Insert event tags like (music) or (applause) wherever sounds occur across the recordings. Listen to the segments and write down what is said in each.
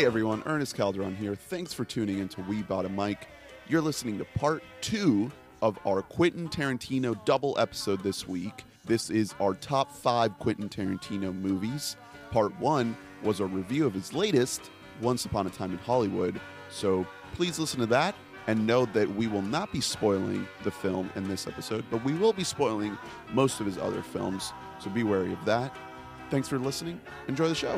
Hey everyone, Ernest Calderon here. Thanks for tuning in to We Bought a Mic. You're listening to part two of our Quentin Tarantino double episode this week. This is our top five Quentin Tarantino movies. Part one was a review of his latest, Once Upon a Time in Hollywood. So please listen to that and know that we will not be spoiling the film in this episode, but we will be spoiling most of his other films. So be wary of that. Thanks for listening. Enjoy the show.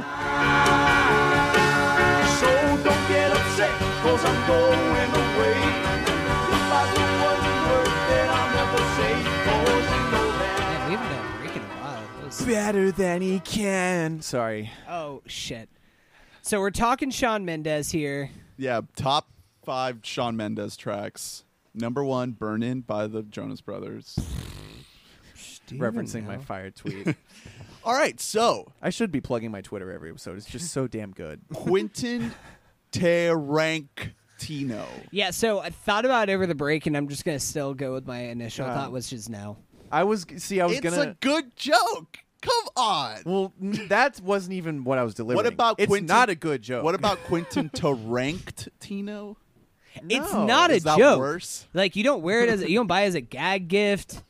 So don't get upset, cause I'm going away. Goodbye's the one word that I'll never say, 'cause you know that. Man, we haven't done a break in a while. That was- Better than he can. Sorry. oh shit. So we're talking Shawn Mendes here. Yeah, top five Shawn Mendes tracks. Number one, Burn In by the Jonas Brothers. Referencing my fire tweet. (laughs) All right, so I should be plugging my Twitter every episode. It's just so (laughs) damn good. Quentin Tarantino. Yeah, so I thought about it over the break, and I'm just gonna still go with my initial thought, which is no. I was see. I was It's gonna. It's a good joke. Come on. well, n- that wasn't even what I was delivering. What about It's Quentin? not a good joke. What about (laughs) Quentin Tarantino? It's No. not a Is that joke. worse? Like you don't wear it as a, you don't buy it as a gag gift.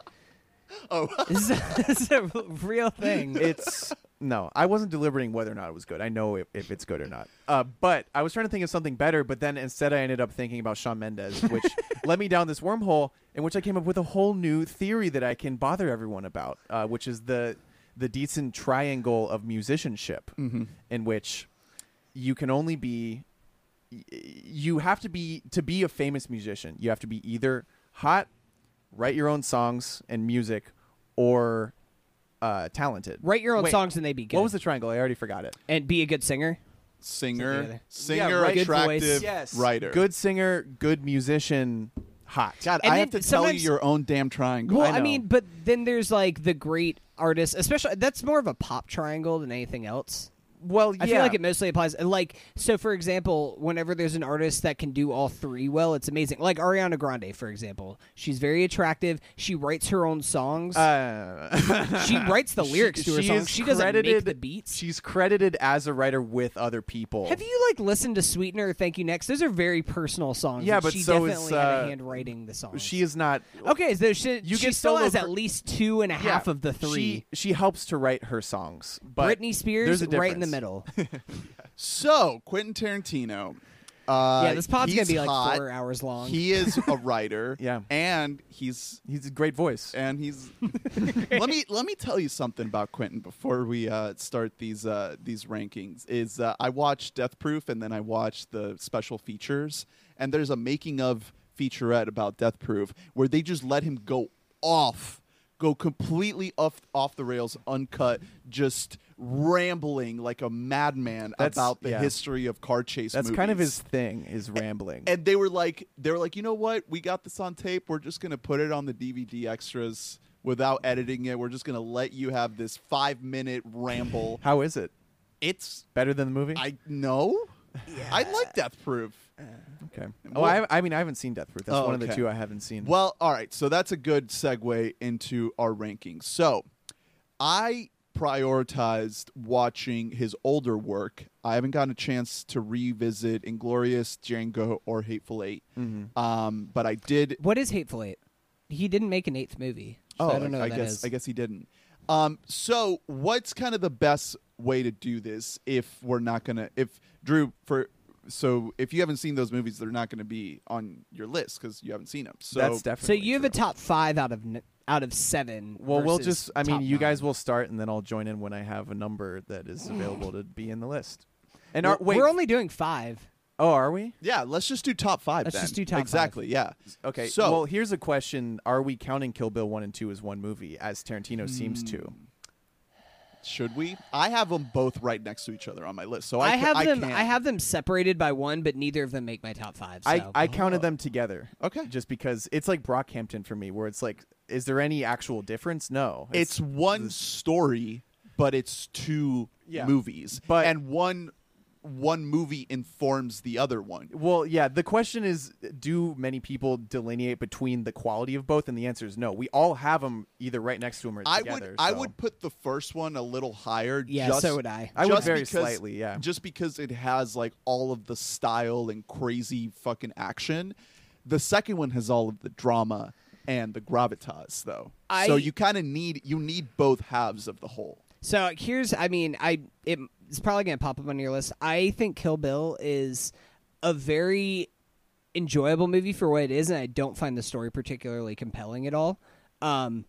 Oh, (laughs) This is a, this is a real thing. It's no. I wasn't deliberating whether or not it was good. I know if, if it's good or not. Uh, but I was trying to think of something better. But then instead, I ended up thinking about Shawn Mendes, which (laughs) led me down this wormhole in which I came up with a whole new theory that I can bother everyone about, uh, which is the the decent triangle of musicianship, in which you can only be you have to be to be a famous musician you have to be either hot write your own songs and music or uh talented Write your own Wait, songs and they be good. what was the triangle i already forgot it and be a good singer. singer, singer, Yeah, right. Good attractive yes writer. good singer good musician hot God, And I have to then tell you sometimes- your own damn triangle. Well, I I, know. mean, but then there's like the great artists, especially that's more of a pop triangle than anything else. Well yeah I feel like it mostly applies. Like, so for example, whenever there's an artist that can do all three well, it's amazing. Like Ariana Grande, for example, she's very attractive. She writes her own songs. uh, (laughs) she writes the (laughs) lyrics to her she songs. is She doesn't make the beats. she's credited as a writer with other people Have you like listened to Sweetener or Thank You Next? Those are very personal songs. Yeah, but she so is, definitely had uh, a hand writing the songs. she is not okay. So she, You she still has at least two and a half Yeah, of the three. She, she helps to write her songs, but Britney Spears, there's a right in the difference. Middle. (laughs) So Quentin Tarantino. Uh, yeah, this pod's gonna he's be like hot. four hours long. He is a (laughs) writer. Yeah. and he's He's a great voice. and he's. (laughs) let me let me tell you something about Quentin before we uh, start these uh, these rankings. Is uh, I watched Death Proof and then I watched the special features, and there's a making of featurette about Death Proof where they just let him go off. Go completely off off the rails, uncut, just rambling like a madman That's- about the yeah. history of car chase. That's kind of movies. his thing, is rambling. And they were like, they were like, you know what? We got this on tape. We're just gonna put it on the DVD extras without editing it. We're just gonna let you have this five minute ramble. (laughs) How is it? It's Better than the movie? I know. I like Death Proof. Uh, okay. Well- Oh, I, I mean, I haven't seen Death Proof. That's Oh, one of the okay. two I haven't seen. Well, all right. So that's a good segue into our rankings. So I prioritized watching his older work. I haven't gotten a chance to revisit Inglourious, Django, or Hateful 8 Mhm. Um, but I did what is Hateful Eight? He didn't make an eighth movie. So Oh, I don't know. I what that guess is. I guess he didn't. Um, so what's kind of the best way to do this if we're not gonna if Drew for so if you haven't seen those movies, they're not going to be on your list because you haven't seen them. So That's definitely. So you have a top five out of n- out of seven. Well, we'll just, I mean, top you guys will start, and then I'll join in when I have a number that is (sighs) available to be in the list. And Well, are, wait, we're only doing five. oh, are we? yeah, let's just do top five. Let's then. just do top five. exactly. Yeah. Okay. So well, here's a question: Are we counting Kill Bill one and two as one movie, as Tarantino seems to? Hmm. Should we? I have them both right next to each other on my list. So I, I, ca- have I them. Can't. I have them separated by one, but neither of them make my top five. I, so. I counted them together. Okay. Just because it's like Brockhampton for me, where it's like, is there any actual difference? No. It's one story, but it's two Yeah. movies, But- and one one movie informs the other one. Well, yeah. The question is, do many people delineate between the quality of both? And the answer is no. We all have them either right next to them or I together. would I would put the first one a little higher. Yeah, just, so would I. I would very because- slightly, yeah. Just because it has like all of the style and crazy fucking action. The second one has all of the drama and the gravitas, though. I- so you kind of need you need both halves of the whole. So here's, I mean, I it, it's probably gonna pop up on your list. I think Kill Bill is a very enjoyable movie for what it is, and I don't find the story particularly compelling at all. Um,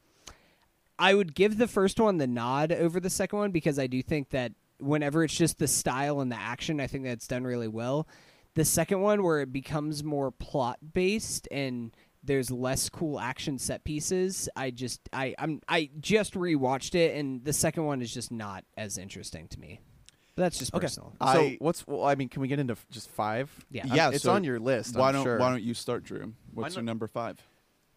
I would give the first one the nod over the second one because I do think that whenever it's just the style and the action, I think that's done really well. The second one, where it becomes more plot based and there's less cool action set pieces, I just I I'm I just rewatched it and the second one is just not as interesting to me. But that's just Okay. personal. So I- what's? Well, I mean, can we get into f- just five? Yeah. Yeah, it's so on your list. Why I'm don't sure. Why don't you start, Drew? What's your number five?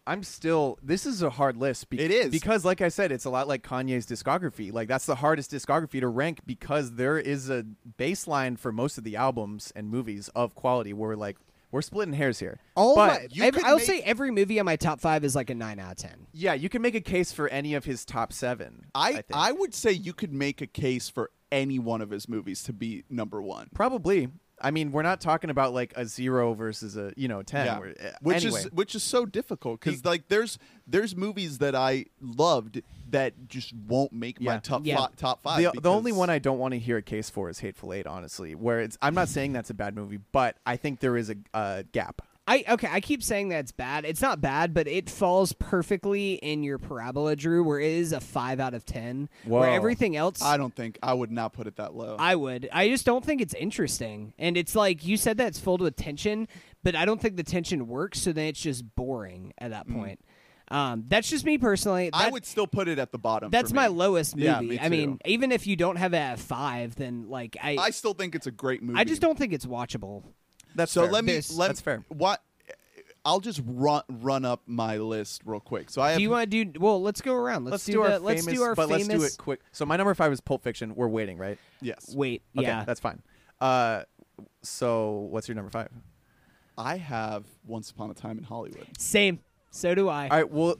I'm still. This is a hard list. Be- It is. because, like I said, it's a lot like Kanye's discography. Like that's the hardest discography to rank because there is a baseline for most of the albums and movies of quality. Where like we're splitting hairs here. All but my, you ev- could I'll make- say every movie on my top five is like a nine out of ten. yeah, you can make a case for any of his top seven. I think. I would say you could make a case for any one of his movies to be number one. probably. I mean, we're not talking about like a zero versus a you know ten. Yeah. Uh, which anyway. is which is so difficult because like there's there's movies that I loved that just won't make my top Yeah. fi- top five. the, the only one I don't want to hear a case for is Hateful Eight, honestly. Where it's, I'm not saying that's a bad movie, but I think there is a uh, gap. I okay, I keep saying that's bad. It's not bad, but it falls perfectly in your parabola, Drew, where it is a five out of ten. Where everything else I don't think I would not put it that low. I would. I just don't think it's interesting. And it's like you said that it's filled with tension, but I don't think the tension works, so then it's just boring at that point. Um, that's just me personally. Mm. I would still put it at the bottom. That's my lowest movie. Yeah, me I mean, even if you don't have it at five, then like I, I still think it's a great movie. I just don't think it's watchable. That's So fair. let me There's- let That's fair. What I'll just run run up my list real quick. So I have Do you want to do? Well, let's go around. Let's, let's do, do our the, famous, let's do our but famous. let's do it quick. So my number five is Pulp Fiction. We're waiting, right? yes. Wait, Okay, yeah, that's fine. Uh, so what's your number five? I have Once Upon a Time in Hollywood. same. So do I. All right. Well,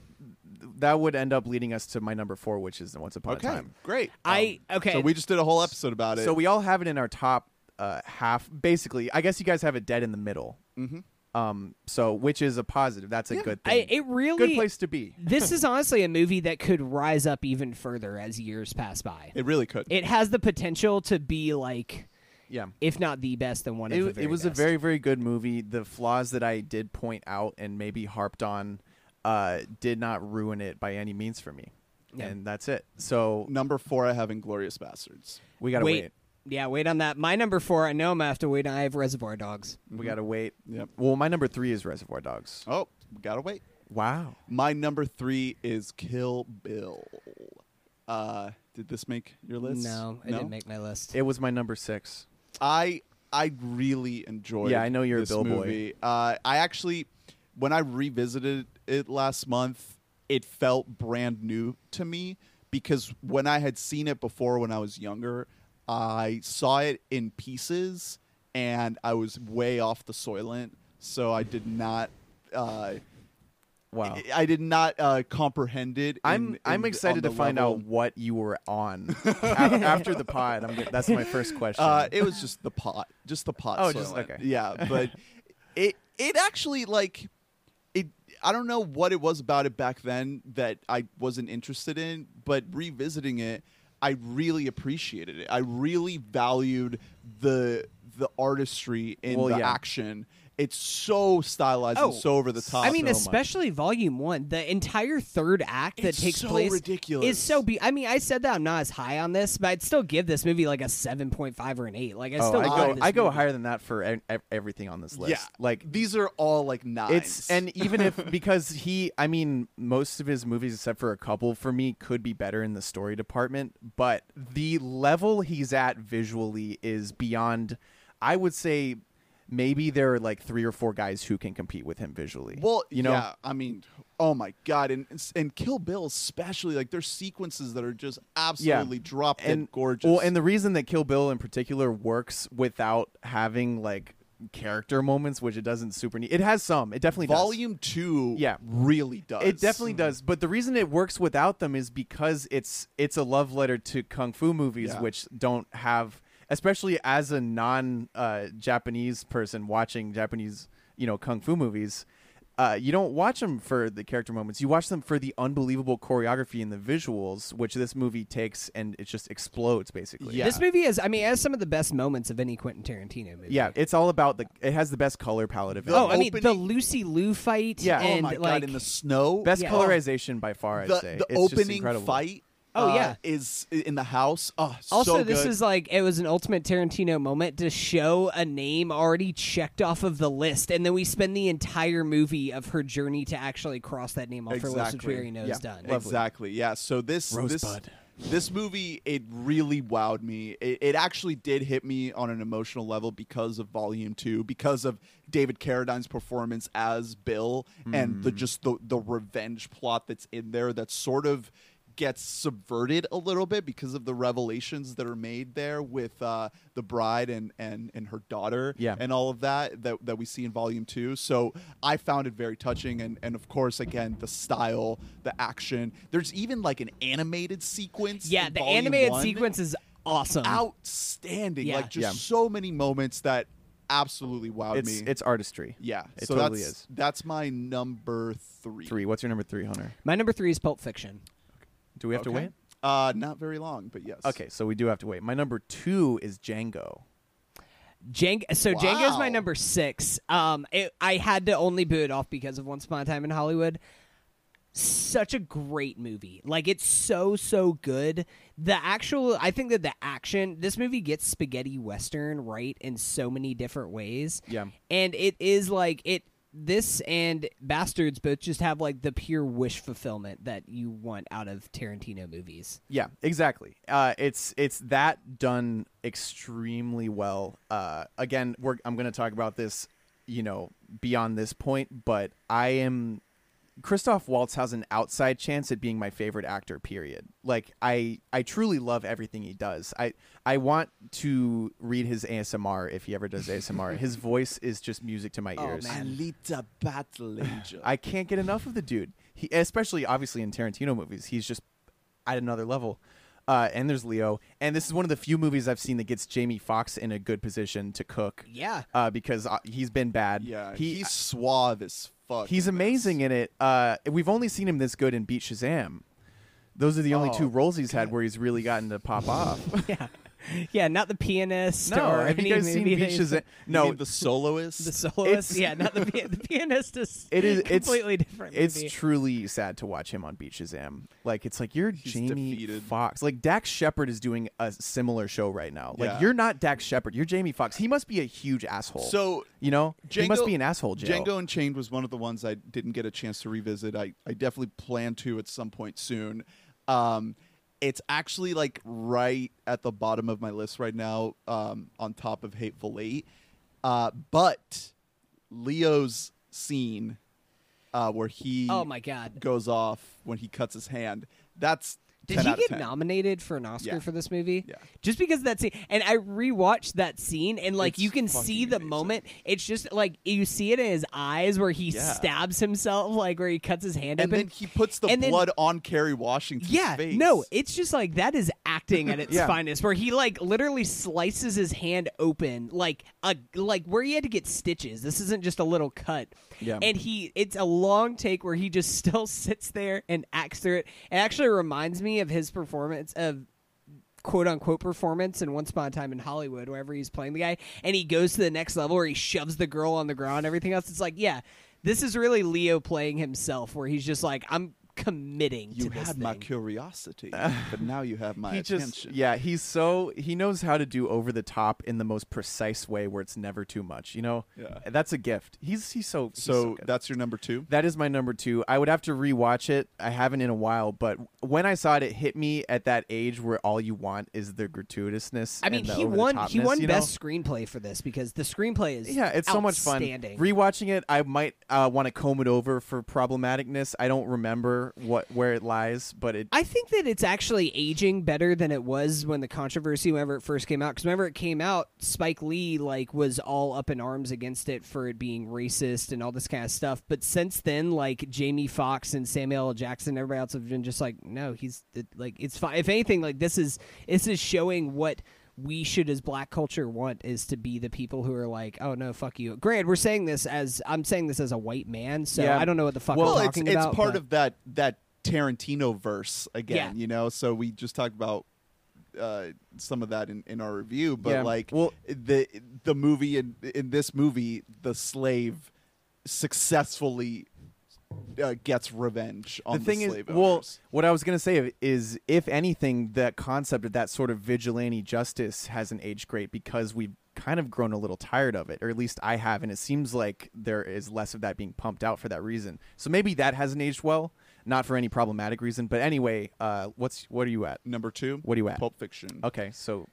that would end up leading us to my number four, which is Once Upon Okay, a Time. great. I- okay. So we just did a whole episode about it. So we all have it in our top uh, half. Basically, I guess you guys have it dead in the middle. Mhm. Um. So which is a positive. That's a Yeah. good I, thing. it really good place to be. this (laughs) is honestly a movie that could rise up even further as years pass by. it really could. It has the potential to be like, Yeah. if not the best, then one of the It, very it was a very very good movie. The flaws that I did point out and maybe harped on uh, did not ruin it by any means for me. Yeah. And that's it. So Number four, I have Inglourious Basterds. we gotta wait. wait. Yeah, wait on that. My number four, I know I'm gonna have to wait. I have Reservoir Dogs. We gotta wait. Yep. Well, my number three is Reservoir Dogs. Oh, we gotta wait. Wow. My number three is Kill Bill. Uh, did this make your list? No, it didn't make my list. It was my number six. I I really enjoyed. Yeah, I know you're a this Bill boy. movie. Uh, I actually, when I revisited it last month, it felt brand new to me because when I had seen it before when I was younger, I saw it in pieces and I was way off the soylent, so I did not. Uh, Wow. I did not uh, comprehend it. in- I'm in- I'm excited to find level- out what you were on (laughs) A- after the pod. I'm that's my first question. Uh, it was just the pot, just the pot. Oh, just- okay. Yeah, but (laughs) it it actually like it. I don't know what it was about it back then that I wasn't interested in, but revisiting it, I really appreciated it. I really valued the the artistry in Well, the yeah. action. It's so stylized Oh, and so over the top. I mean, so much. especially Volume One, the entire third act that It's takes so place ridiculous. is so. Be- I mean, I said that I'm not as high on this, but I'd still give this movie like a seven point five or an eight. Like I oh, still I love go this I go movie. higher than that for e- everything on this list. yeah, like these are all like nines. it's and (laughs) even if because he I mean most of his movies except for a couple for me could be better in the story department, but the level he's at visually is beyond I would say maybe there are like three or four guys who can compete with him visually. Well, you know, yeah, I mean, oh my god, and and Kill Bill especially, like there's sequences that are just absolutely drop and gorgeous. Well, and the reason that Kill Bill in particular works without having like character moments, which it doesn't super need. It has some. It definitely does. volume two, Yeah. really does. It definitely mm. does, but the reason it works without them is because it's it's a love letter to kung fu movies, Yeah. which don't have, especially as a non uh, Japanese person watching Japanese, you know, kung fu movies. Uh, you don't watch them for the character moments. You watch them for the unbelievable choreography and the visuals, which this movie takes, and it just explodes basically. Yeah. This movie is, I mean, it has some of the best moments of any Quentin Tarantino movie. yeah. It's all about the. It has the best color palette of The Oh, it. I mean, the Lucy Liu fight. Yeah. Oh and my like, god, in the snow, best Yeah. colorization by far. I'd the, say the It's just opening incredible. fight. Oh, uh, yeah. is in the house. Oh, Also, so this is like it was an ultimate Tarantino moment to show a name already checked off of the list, and then we spend the entire movie of her journey to actually cross that name off her list, which Exactly. we already know Yeah. is done. Lovely. Exactly. Yeah. So this this Rosebud. this movie it really wowed me. It, it actually did hit me on an emotional level because of Volume Two, because of David Carradine's performance as Bill, and the just the the revenge plot that's in there. That sort of gets subverted a little bit because of the revelations that are made there with uh, the bride and, and, and her daughter Yeah. and all of that, that that we see in volume two. So I found it very touching and, and of course again the style, the action. There's even like an animated sequence. yeah, in the animated one. sequence is awesome. outstanding. Yeah. Like just Yeah. so many moments that absolutely wowed It's me. it's artistry. yeah. it so totally that's is. that's my number three. Three. What's your number three, Hunter? My number three is Pulp Fiction. Do we have to Okay. wait? Uh, not very long, but yes. Okay, so we do have to wait. My number two is Django. So Django, so Django's my Wow. number six. Um, it, I had to only boot it off because of Once Upon a Time in Hollywood. Such a great movie. Like it's so so good. The actual, I think that the action, this movie gets spaghetti western right in so many different ways. Yeah. and it is like it. This and Bastards both just have like the pure wish fulfillment that you want out of Tarantino movies. Yeah, exactly. Uh, it's it's that done extremely well. Uh, again, I'm going to talk about this, you know, beyond this point, but I am Christoph Waltz has an outside chance at being my favorite actor. Period. Like I, I truly love everything he does. I, I want to read his ASMR if he ever does ASMR. his (laughs) voice is just music to my oh, ears. Alita Battle Angel. I can't get enough of the dude. He, especially obviously in Tarantino movies, he's just at another level. Uh, and there's Leo, and this is one of the few movies I've seen that gets Jamie Foxx in a good position to cook. Yeah. uh, because uh, he's been bad. yeah, he, he's suave as fuck. he's in this. amazing in it. Uh, we've only seen him this good in Beat Shazam. Those are the only Oh, two roles he's had where he's really gotten to pop off. (laughs) yeah, (laughs) yeah. Not the pianist. no, or have you guys seen movie Beat that he's- Shazam? No, (laughs) the soloist. The soloist, It's- yeah, not the (laughs) the pianist is It is- it's- completely different. It's movie. truly sad to watch him on Beat Shazam. Like it's like you're He's Jamie defeated. Foxx. Like Dax Shepard is doing a similar show right now. Like Yeah. you're not Dax Shepard. You're Jamie Foxx. He must be a huge asshole. so you know he must be an asshole. Joe. Django Unchained was one of the ones I didn't get a chance to revisit. I, I definitely plan to at some point soon. Um, it's actually like right at the bottom of my list right now, um, on top of Hateful Eight. Uh, but Leo's scene uh, where he Oh my god! goes off when he cuts his hand. That's Did he get nominated for an Oscar Yeah. for this movie? Yeah. Just because that scene, and I rewatched that scene, and like It's you can see the amazing. moment. It's just like you see it in his eyes where he Yeah. stabs himself, like where he cuts his hand And open. then he puts the And then- blood on Kerry Washington's yeah, face. no, it's just like that is acting at (laughs) its Yeah. finest, where he like literally slices his hand open, like a like where he had to get stitches. This isn't just a little cut. Yeah. and he it's a long take where he just (laughs) still sits there and acts through it. It actually reminds me of his performance of quote unquote performance in Once Upon a Time in Hollywood, wherever he's playing the guy, and he goes to the next level where he shoves the girl on the ground everything else. It's like, yeah, this is really Leo playing himself, where he's just like, I'm committing You to this had my curiosity, (laughs) but now you have my he attention. just yeah he's so he knows how to do over the top in the most precise way where it's never too much you know Yeah. that's a gift he's he's so he's so good. that's your number two. that is my number two i would have to rewatch it i haven't in a while but when i saw it it hit me at that age where all you want is the gratuitousness I mean, and the he won. He over-the-topness, won you know? best screenplay for this because the screenplay is yeah it's so much fun rewatching it i might uh, want to comb it over for problematicness i don't remember what where it lies but it I think that it's actually aging better than it was when the controversy whenever it first came out. Because whenever it came out, Spike Lee like was all up in arms against it for it being racist and all this kind of stuff. But since then, like Jamie Foxx and Samuel L. Jackson, and everybody else have been just like, no, he's like it's fine. If anything, like this is this is showing what. We should, as black culture, want is to be the people who are like, "Oh no, fuck you." Granted, we're saying this as I'm saying this as a white man, so Yeah. I don't know what the fuck well, I'm it's talking it's about. part but- of that that Tarantino verse again. Yeah. You know, so we just talked about uh, some of that in, in our review, but Yeah. like Well- the the movie in in this movie, the slave successfully uh, gets revenge on the thing is, slave well, owners. what I was gonna say is, if anything, that concept of that sort of vigilante justice hasn't aged great because we've kind of grown a little tired of it, or at least I have, and it seems like there is less of that being pumped out for that reason. So maybe that hasn't aged well, not for any problematic reason. But anyway, uh, what's what are you at? number two. What are you at? Pulp Fiction. Okay, so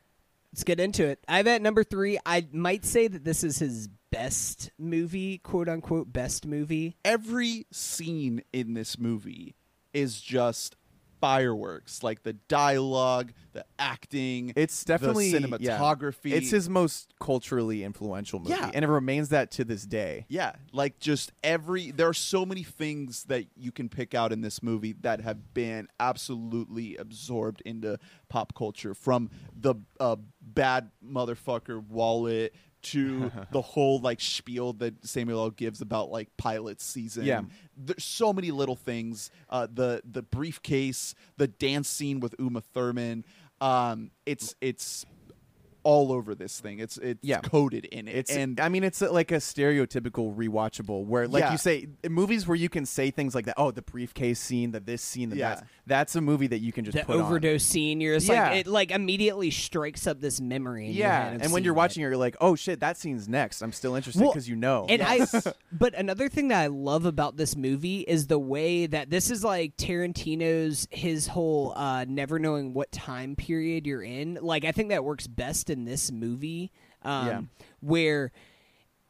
Let's get into it. I've at number three. I might say that this is his best movie, quote unquote, best movie. every scene in this movie is just fireworks like the dialogue the acting it's definitely the yeah. cinematography It's his most culturally influential movie, Yeah. and it remains that to this day. yeah like just every there are so many things that you can pick out in this movie that have been absolutely absorbed into pop culture from the uh, bad motherfucker wallet to (laughs) the whole like spiel that Samuel L. gives about like pilot season. Yeah. there's so many little things. Uh, the the briefcase, the dance scene with Uma Thurman. Um, it's it's all over this thing. It's it's Yeah. coded in it. It's and I mean it's uh, like a stereotypical rewatchable where like Yeah. you say in movies where you can say things like that oh the briefcase scene the this scene the Yeah. that that's a movie that you can just The put on. overdose scene, you're just Yeah. like it like immediately strikes up this memory. In yeah and when you're watching it. it you're like oh shit that scene's next I'm still interested Well, because you know And I, (laughs) (laughs) but another thing that I love about this movie is the way that this is like Tarantino's his whole uh, never knowing what time period you're in. Like I think that works best in this movie, um, Yeah. where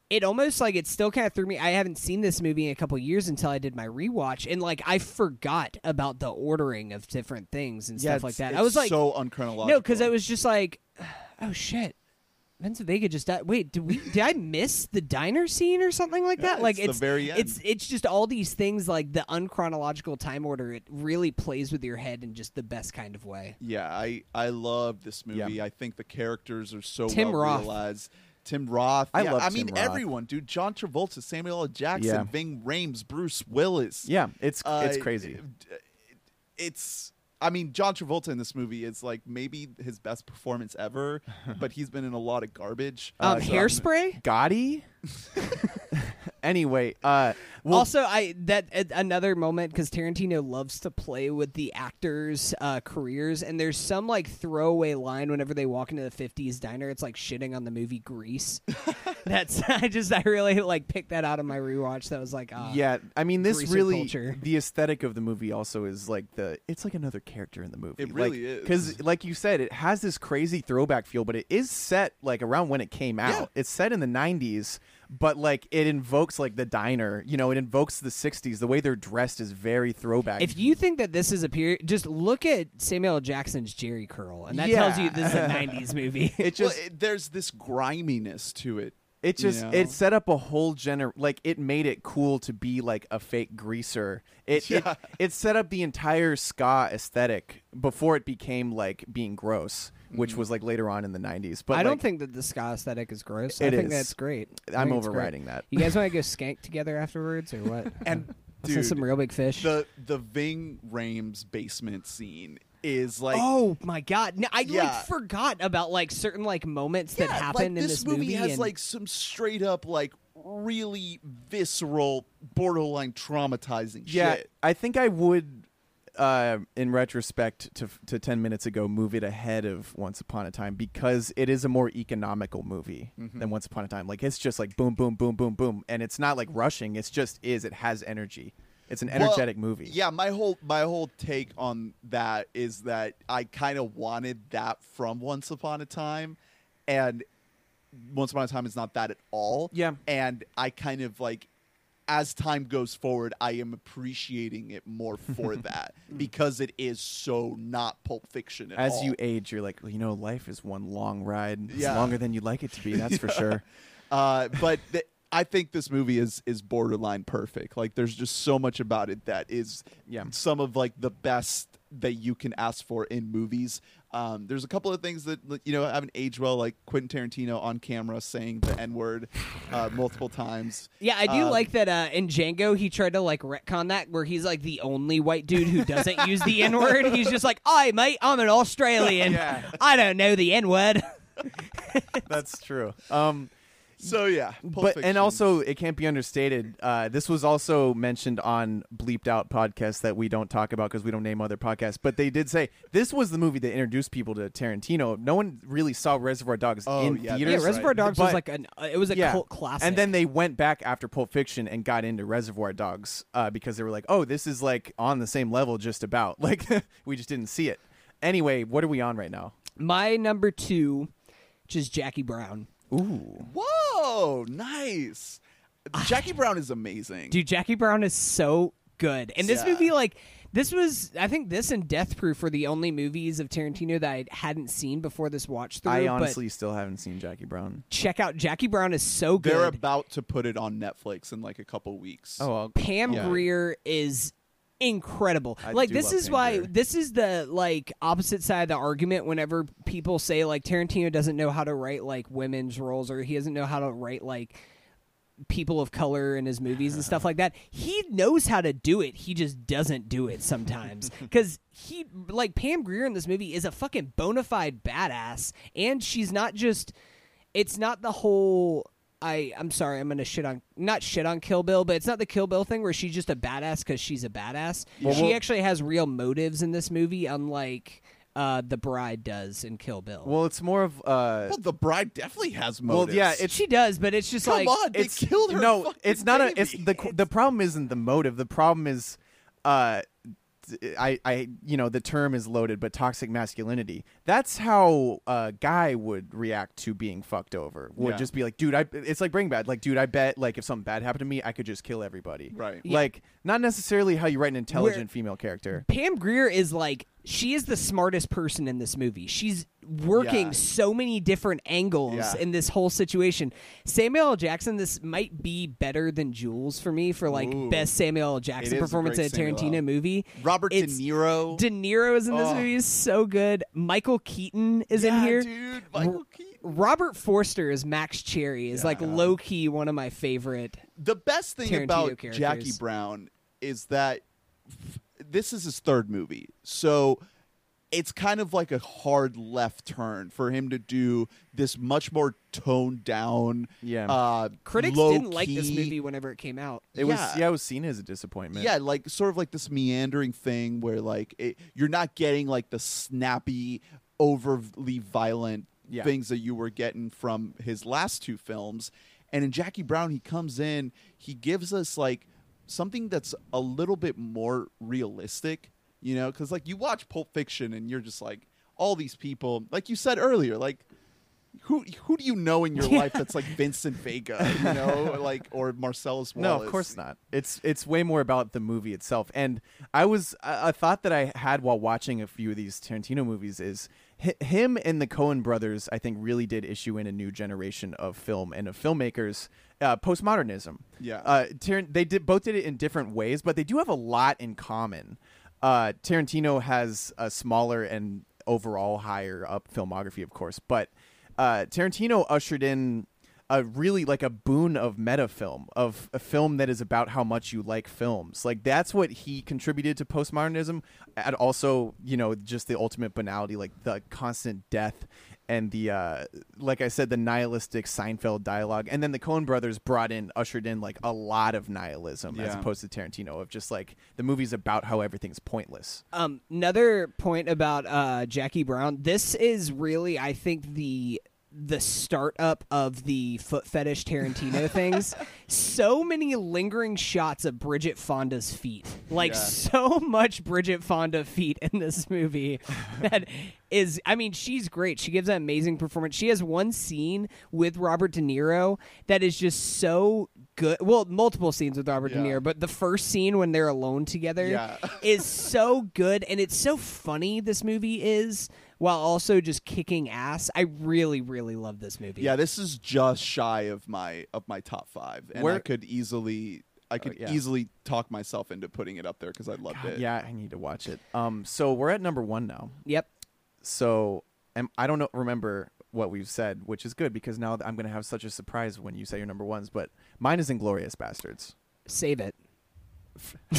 it almost like it still kind of threw me. I haven't seen this movie in a couple years until I did my rewatch, and like I forgot about the ordering of different things and yeah, stuff like that. I was like, so unchronological. no, because I was just like, (sighs) oh shit. Vince Vega just died. Wait, did we? Did I miss the diner scene or something like that? Yeah, like it's the very end. It's it's just all these things like the unchronological time order. It really plays with your head in just the best kind of way. Yeah, I I love this movie. Yeah. I think the characters are so Tim well Roth. realized. Tim Roth. I yeah, love I Tim mean Roth. everyone, dude. John Travolta, Samuel L. Jackson, Yeah. Ving Rhames, Bruce Willis. yeah it's Uh, it's crazy It's. I mean, John Travolta in this movie is like maybe his best performance ever, (laughs) but he's been in a lot of garbage. Um, Uh, so I'm- hairspray. Gotti (laughs) anyway uh well also, I that uh, another moment because Tarantino loves to play with the actors' uh, careers, and there's some like throwaway line whenever they walk into the '50s diner. It's like shitting on the movie Grease. (laughs) That's (laughs) I just I really like picked that out of my rewatch. That was like uh, yeah, I mean, this greaser really culture. the aesthetic of the movie also is like the it's like another character in the movie. It really is. because, like you said, it has this crazy throwback feel, but it is set like around when it came out. Yeah. It's set in the '90s, but like it invokes like the diner. You know, it invokes the '60s. The way they're dressed is very throwback. If you think that this is a period, just look at Samuel L. Jackson's Jheri curl, and that Yeah. tells you this is a '90s (laughs) movie. it Well, just it- there's this griminess to it. It you just know? it set up a whole gener like it made it cool to be like a fake greaser. It Yeah. it, it set up the entire ska aesthetic before it became like being gross, which Mm. was like later on in the '90s. But I don't think that the ska aesthetic is gross. I think is. that's great. I I'm think it's great. overriding that. You guys want to go skank together afterwards, or what? (laughs) And Listen dude, some real big fish. the the Ving Rhames basement scene is like oh my god! No, I Yeah. like forgot about like certain like moments that Yeah, happen like, in this, this movie has and- like some straight up like really visceral borderline traumatizing yeah, shit I think I would uh, in retrospect to to ten minutes ago, move it ahead of Once Upon a Time because it is a more economical movie Mm-hmm. than Once Upon a Time. Like it's just like boom, boom, boom, boom, boom, and it's not like rushing. It's just is. It has energy. It's an Well, energetic movie. Yeah, my whole my whole take on that is that I kind of wanted that from Once Upon a Time, and Once Upon a Time is not that at all. Yeah. and I kind of like. As time goes forward, I am appreciating it more for (laughs) that because it is so not Pulp Fiction at As all. you age, you're like, well, you know, life is one long ride. It's Yeah. longer than you'd like it to be. That's for sure. (laughs) Uh, but th- I think this movie is is borderline perfect. Like, there's just so much about it that is Yeah. some of like the best that you can ask for in movies. Um, there's a couple of things that you know haven't aged well, like Quentin Tarantino on camera saying the N word uh, (laughs) multiple times. Yeah, I do Um, like that uh, in Django he tried to like retcon that where he's like the only white dude who doesn't use the N word. He's just like, "Hi, mate, I'm an Australian. (laughs) Yeah. I don't know the N word." (laughs) That's true. Um, So yeah, Pulp but Fiction. and also it can't be understated. Uh, this was also mentioned on bleeped out podcasts that we don't talk about because we don't name other podcasts. But they did say this was the movie that introduced people to Tarantino. No one really saw Reservoir Dogs Oh, in yeah, theaters. Yeah, Reservoir right. Dogs was But- like an uh, it was a yeah. cult classic. And then they went back after Pulp Fiction and got into Reservoir Dogs uh, because they were like, "Oh, this is like on the same level, just about." (laughs) Like we just didn't see it. Anyway, what are we on right now? my number two, which is Jackie Brown. Ooh, whoa, nice. Jackie Brown is amazing. Dude, Jackie Brown is so good. And this Yeah. movie, like, this was, I think this and Death Proof were the only movies of Tarantino that I hadn't seen before this watch through. I honestly still haven't seen Jackie Brown. check out Jackie Brown is so good. They're about to put it on Netflix in like a couple weeks. Oh, I'll, Pam Yeah. Grier is incredible. I like this is why this is the like opposite side of the argument whenever people say like Tarantino doesn't know how to write like women's roles or he doesn't know how to write like people of color in his movies and stuff (laughs) like that. He knows how to do it. He just doesn't do it sometimes. (laughs) Cuz he like Pam Grier in this movie is a fucking bona fide badass and she's not just it's not the whole I I'm sorry, I'm gonna shit on not shit on Kill Bill, but it's not the Kill Bill thing where she's just a badass because she's a badass. Well, she well- actually has real motives in this movie, unlike uh, the bride does in Kill Bill. well, it's more of uh, Well, the bride definitely has motives. Well, motives. yeah, it's she does, but it's just come like on. They killed her. No, it's not a. It's baby. the the problem isn't the motive. The problem is, uh, I I you know the term is loaded, but toxic masculinity. That's how a guy would react to being fucked over. Would Yeah. just be like, dude, I. It's like bring Bad. Like, dude, I bet like if something bad happened to me, I could just kill everybody. Right. Yeah. Like, not necessarily how you write an intelligent female character. Pam Grier is like she is the smartest person in this movie. She's working Yeah. so many different angles Yeah. in this whole situation. Samuel L. Jackson, this might be better than Jules for me for like Ooh. best Samuel L. Jackson performance in a Tarantino L. movie. Robert It's- De Niro. De Niro is in this Oh. movie is so good. Michael Keaton is in here. dude. Michael Keaton. Robert Forster as Max Cherry is like Yeah. low key one of my favorite. The best thing Tarantino about characters. Jackie Brown is that this is his third movie. So it's kind of like a hard left turn for him to do this much more toned down. Yeah. Uh, Critics low didn't like this movie whenever it came out. It was yeah. yeah, it was seen as a disappointment. Yeah, like sort of like this meandering thing where like it, you're not getting like the snappy, overly violent Yeah. things that you were getting from his last two films. And in Jackie Brown, he comes in, he gives us like something that's a little bit more realistic, you know, because like you watch Pulp Fiction and you're just like all these people, like you said earlier, like. Who who do you know in your (laughs) life that's like Vincent Vega, you know, (laughs) like or Marcellus Wallace? No, of course not. It's it's way more about the movie itself. And I was a a thought that I had while watching a few of these Tarantino movies is hi- him and the Coen brothers. I think really did issue in a new generation of film and of filmmakers. Uh, postmodernism. Yeah. Uh, Tar- they did both did it in different ways, but they do have a lot in common. Uh, Tarantino has a smaller and overall higher up filmography, of course, but uh, Tarantino ushered in a really like a boon of meta film of a film that is about how much you like films like that's what he contributed to postmodernism and also you know just the ultimate banality like the constant death and the uh, like I said, the nihilistic Seinfeld dialogue, and then the Coen Brothers brought in, ushered in like a lot of nihilism as opposed to Tarantino of just like the movie's about how everything's pointless. Um, another point about uh, Jackie Brown. This is really, I think, the the startup of the foot fetish Tarantino things. (laughs) So many lingering shots of Bridget Fonda's feet, like Yeah. so much Bridget Fonda feet in this movie. that is, I mean, she's great. She gives an amazing performance. She has one scene with Robert De Niro that is just so good. Well, multiple scenes with Robert Yeah. De Niro, but the first scene when they're alone together Yeah. is so good and it's so funny this movie is while also just kicking ass. I really really love this movie. Yeah, this is just shy of my of my top five, and I could easily I could yeah. easily talk myself into putting it up there because I loved God, it. yeah, I need to watch it. Um, so we're at number one now. Yep. So am, I don't know, remember what we've said, which is good because now I'm going to have such a surprise when you say your number ones. But mine is Inglourious Basterds. Save it. (laughs)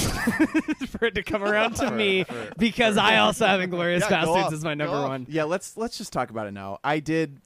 for it to come around to (laughs) me because I also have Inglorious Yeah, Bastards off, as my number one. Yeah, let's let's just talk about it now. I did,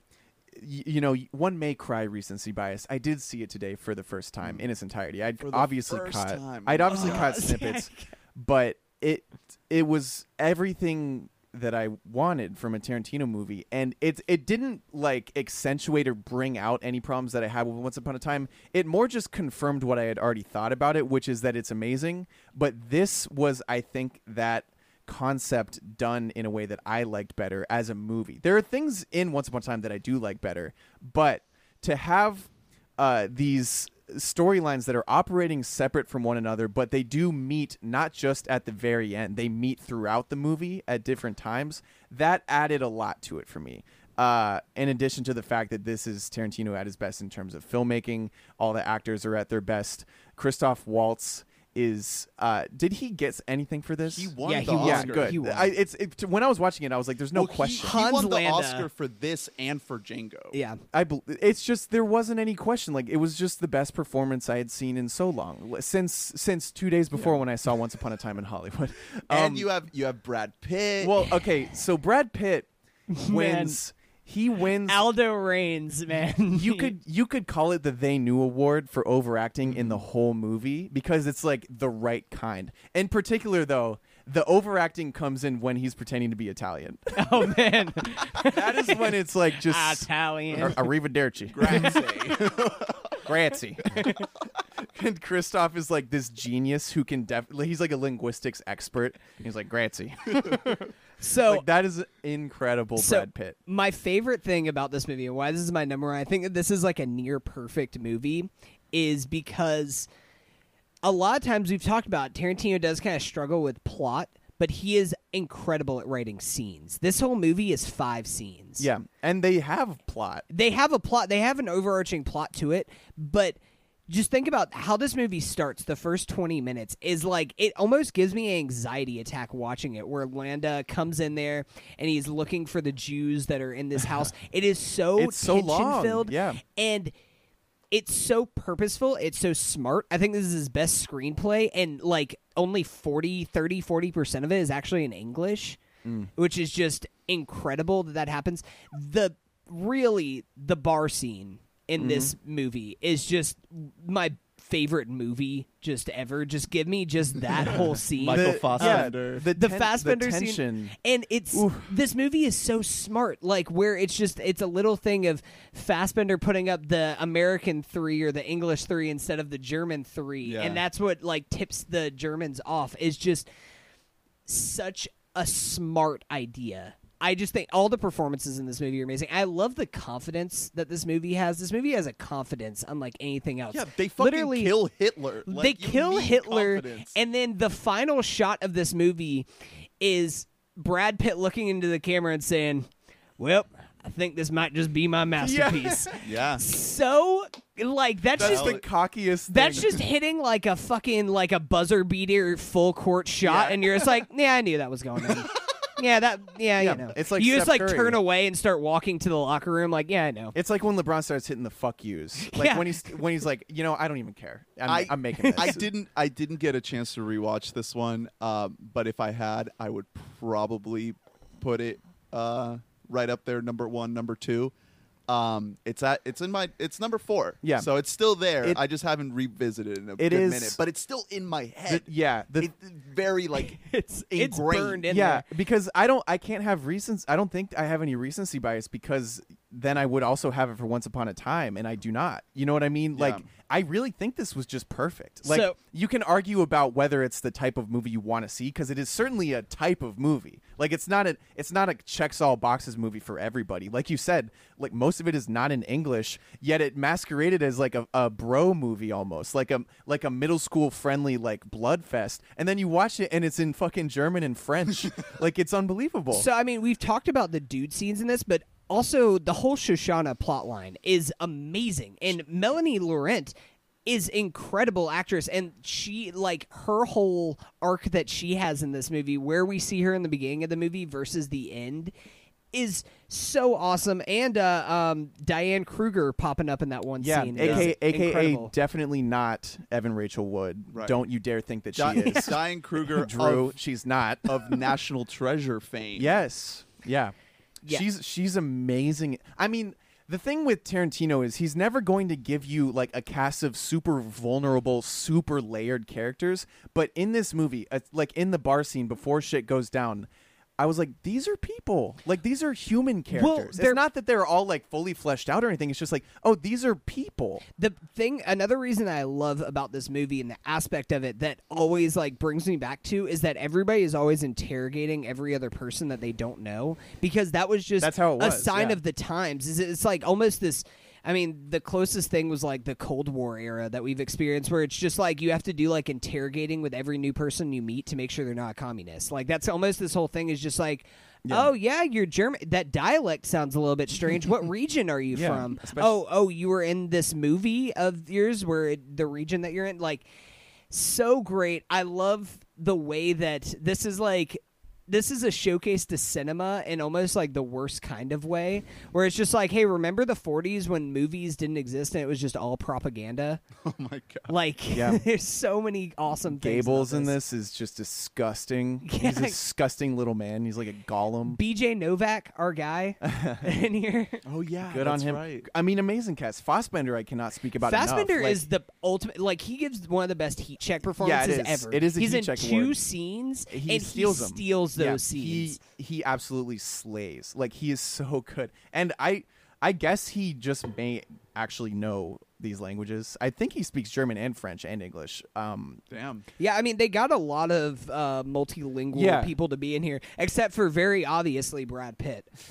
y- you know, one may cry recency bias. I did see it today for the first time hmm. in its entirety. I'd. For the obviously first caught, time. I'd obviously Oh, caught (laughs) snippets, but it it was everything that I wanted from a Tarantino movie, and it it didn't like accentuate or bring out any problems that I had with Once Upon a Time. It more just confirmed what I had already thought about it, which is that it's amazing. But this was, I think, that concept done in a way that I liked better as a movie. There are things in Once Upon a Time that I do like better, but to have uh, these storylines that are operating separate from one another, but they do meet not just at the very end, they meet throughout the movie at different times. That added a lot to it for me. Uh, in addition to the fact that this is Tarantino at his best in terms of filmmaking, all the actors are at their best. Christoph Waltz is. Uh, did he get anything for this? He won Yeah, the he won. yeah, Oscar. good. He won. I, it's it, when I was watching it, I was like, "There's no Well, question." He, Hans won the Landa. Oscar for this and for Django. Yeah. I bel it's just there wasn't any question. Like it was just the best performance I had seen in so long since since two days before when I saw Once Upon a Time in Hollywood. and Um, you have you have Brad Pitt. well, okay, so Brad Pitt (laughs) wins. He wins. Aldo Raine's, man. you could you (laughs) could call it the They Knew Award for overacting in the Mm-hmm. whole movie because it's like the right kind. In particular, though, the overacting comes in when he's pretending to be Italian. (laughs) Oh man. (laughs) that is when it's like just Italian. Ar- Arrivederci. Grazie. (laughs) and Christoph is like this genius who can definitely, he's like a linguistics expert. He's like, Grancy. (laughs) So like, that is incredible, So- Brad Pitt. my favorite thing about this movie and why this is my number one, I think that this is like a near perfect movie, is because a lot of times we've talked about Tarantino does kind of struggle with plot, but he is incredible at writing scenes. This whole movie is five scenes. Yeah. And they have plot. They have a plot, they have an overarching plot to it, but just think about how this movie starts. The first 20 minutes is like, it almost gives me an anxiety attack watching it, where Landa comes in there and he's looking for the Jews that are in this (laughs) house. It is so It's so long, filled. yeah. And it's so purposeful. It's so smart. I think this is his best screenplay. And like only 40, 30, 40% of it is actually in English, Mm. which is just incredible that that happens. The really, the bar scene in this Mm-hmm. movie is just my favorite movie just ever. Just give me just (laughs) that whole scene. Michael The- Fassbender. yeah, the, the ten- Fassbender the scene, and it's this movie is so smart. Like where it's just it's a little thing of Fassbender putting up the American three or the English three instead of the German three, Yeah. and that's what like tips the Germans off. Is just such a smart idea. I just think all the performances in this movie are amazing. I love the confidence that this movie has. This movie has a confidence unlike anything else. yeah, they fucking Literally, kill Hitler. they Like, you kill Hitler, confidence. and then the final shot of this movie is Brad Pitt looking into the camera and saying, "Well, I think this might just be my masterpiece." (laughs) yeah, So, like that's, That's just the cockiest thing. that's just hitting like a fucking like a buzzer beater full court shot, Yeah. and you're just like, "Yeah, I knew that was going on." (laughs) Yeah, that. Yeah, Yeah, you know. it's like you just Steph like Curry. turn away and start walking to the locker room. Like, yeah, I know. It's like when LeBron starts hitting the fuck yous. (laughs) Like Yeah. when he's when he's like, you know, I don't even care. I'm, I, I'm making this. I didn't. I didn't get a chance to rewatch this one. Um, but if I had, I would probably put it uh, right up there, number one, number two. Um, it's at it's in my it's number four. Yeah. so it's still there. It- I just haven't revisited it in a It good is- minute, but it's still in my head. The- yeah, the- It- very like (laughs) It's it's Ingrained. burned in yeah, there. because I don't, I can't have reasons. I don't think I have any recency bias because then I would also have it for Once Upon a Time, and I do not. You know what I mean? Like. I really think this was just perfect. Like, So- you can argue about whether it's the type of movie you want to see because it is certainly a type of movie. Like, it's not a, it's not a checks all boxes movie for everybody. Like you said, like most of it is not in English, yet it masqueraded as like a, a bro movie almost, like a like a middle school friendly like blood fest. And then you watch it and it's in fucking German and French. (laughs) like it's unbelievable. So I mean, we've talked about the dude scenes in this, but also the whole Shosanna plotline is amazing, and Melanie Laurent is incredible actress and she like her whole arc that she has in this movie where we see her in the beginning of the movie versus the end is so awesome and uh um Diane Kruger popping up in that one yeah, scene is aka, aka definitely not Evan Rachel Wood. Right. Don't you dare think that she is. (laughs) Diane Kruger Drew, of, she's not. of National Treasure fame. Yes. Yeah. Yeah. She's she's amazing. I mean, the thing with Tarantino is he's never going to give you like a cast of super vulnerable, super layered characters, but in this movie, uh, like in the bar scene before shit goes down, I was like, these are people. Like these are human characters. they're- it's not that they're all like fully fleshed out or anything. It's just like, oh, these are people. the thing another reason i love about this movie and the aspect of it that always like brings me back to is that everybody is always interrogating every other person that they don't know because that was just That's how it was, a sign yeah. of the times is it's like almost this I mean, the closest thing was like the Cold War era that we've experienced, where it's just like you have to do like interrogating with every new person you meet to make sure they're not a communist. Like that's almost this whole thing is just like, oh yeah, you're German. That dialect sounds a little bit strange. what (laughs) region are you Yeah, from? especially- Oh, oh, you were in this movie of yours where it, the region that you're in, like, so great. I love the way that this is like. This is a showcase to cinema in almost like the worst kind of way, where it's just like, hey, remember the 40s when movies didn't exist and it was just all propaganda? (laughs) Oh my god. Like, Yeah. (laughs) there's so many awesome things. about Goebbels in this is just disgusting. Yeah. (laughs) He's a disgusting little man. He's like a golem. BJ Novak, our guy in here. Oh yeah. Good on him. Right. I mean, amazing cast. Fassbender, I cannot speak about. enough. Fassbender Like, is the ultimate. Like he gives one of the best heat check performances is. ever. It is a He's heat in check two award. scenes he and steals he them. steals those Yeah, scenes. He he absolutely slays. Like he is so good. And I I guess he just may actually know these languages. I think he speaks German and French and English. Um Damn. Yeah, I mean they got a lot of uh, multilingual Yeah. people to be in here, except for very obviously Brad Pitt. (laughs) (laughs) (laughs)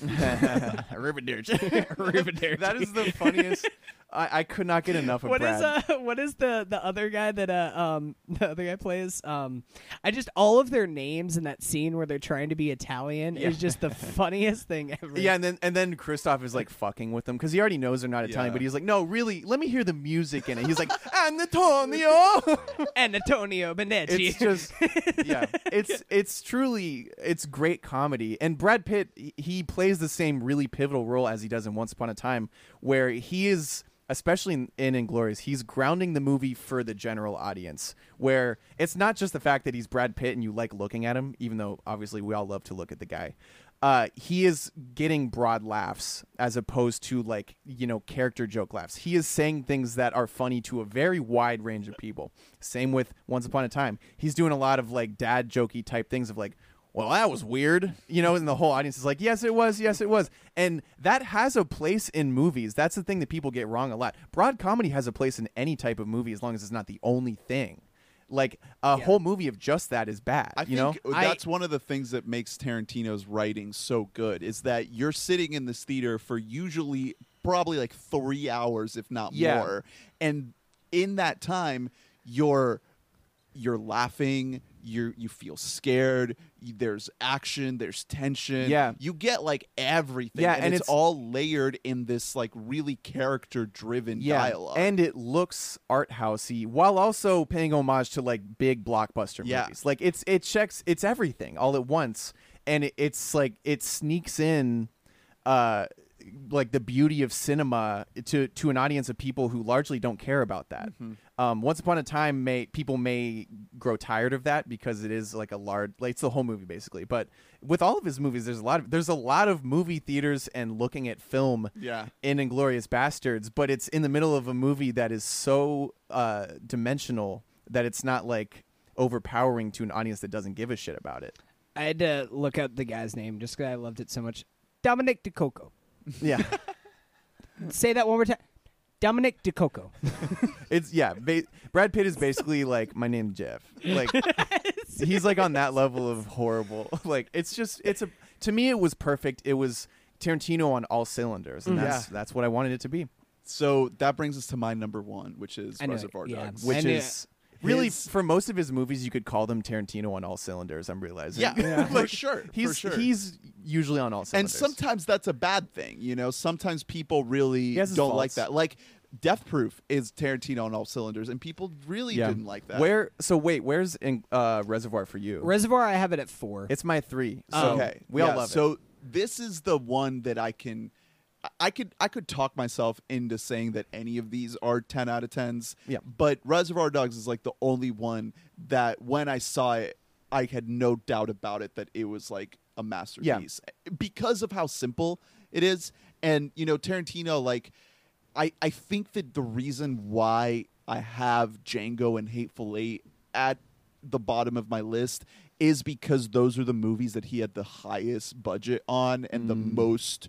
that is the funniest. I, I could not get enough of What is Brad. uh (laughs) what is the the other guy that uh um (laughs) the other guy plays um I just all of their names in that scene where they're trying to be Italian is just the (laughs) funniest thing ever. Yeah, and then and then Christoph is like fucking with them because he already knows they're not Italian, Yeah. but he's like, no, really, let me hear the music in it. He's like, Antonio. Antonio Benetti. it's just yeah it's it's truly it's great comedy and brad pitt he- he plays the same really pivotal role as he does in once upon a time where he is especially in, in inglourious he's grounding the movie for the general audience where it's not just the fact that he's brad pitt and you like looking at him even though obviously we all love to look at the guy uh, he is getting broad laughs as opposed to like you know character joke laughs. He is saying things that are funny to a very wide range of people. Same with Once Upon a Time. He's doing a lot of like dad jokey type things of like, well, that was weird, you know, and the whole audience is like, yes, it was, yes, it was, and that has a place in movies. That's the thing that people get wrong a lot. Broad comedy has a place in any type of movie as long as it's not the only thing. Like a whole movie of just that is bad. I you know, think uh, that's one of the things that makes Tarantino's writing so good is that you're sitting in this theater for usually probably like three hours, if not Yeah. more, and in that time, you're you're laughing, you you feel scared. You, there's action, there's tension. Yeah. you get like everything. Yeah, and, and it's, it's- all layered in this like really character driven dialogue. And it looks art housey while also paying homage to like big blockbuster Yeah. movies. Like it's it checks it's everything all at once. And it, it's like it sneaks in uh like the beauty of cinema to to an audience of people who largely don't care about that. Um, Once upon a time, may people may grow tired of that because it is like a large, like it's the whole movie basically. But with all of his movies, there's a lot of there's a lot of movie theaters and looking at film Yeah. in Inglourious Basterds, but it's in the middle of a movie that is so uh, dimensional that it's not like overpowering to an audience that doesn't give a shit about it. I had to look up the guy's name just because I loved it so much. Dominick Decocco. (laughs) Yeah. Say that one more time. Dominick Decocco. (laughs) It's yeah. Ba- Brad Pitt is basically like my name Jeff. Like (laughs) he's like on that level of horrible. Like it's just it's a to me it was perfect. It was Tarantino on all cylinders, and Mm. that's that's what I wanted it to be. So that brings us to my number one, which is I knew it, Reservoir yeah. Dogs. Which I knew is really His- for most of his movies, you could call them Tarantino on all cylinders. I'm realizing. Yeah, (laughs) for sure, for sure. he's usually on all cylinders, and sometimes that's a bad thing. You know, sometimes people really don't like that. Like Death Proof is Tarantino on all cylinders, and people really yeah. didn't like that. Where? So wait, where's in, uh, Reservoir for you? Reservoir, I have it at four. it's my three. So okay, we yeah, all love it. So this is the one that I can. I- could I could talk myself into saying that any of these are ten out of tens. Yeah. But Reservoir Dogs is like the only one that when I saw it, I had no doubt about it that it was like a masterpiece because of how simple it is. And you know, Tarantino, like, I I think that the reason why I have Django and Hateful Eight at the bottom of my list is because those are the movies that he had the highest budget on and the Mm. most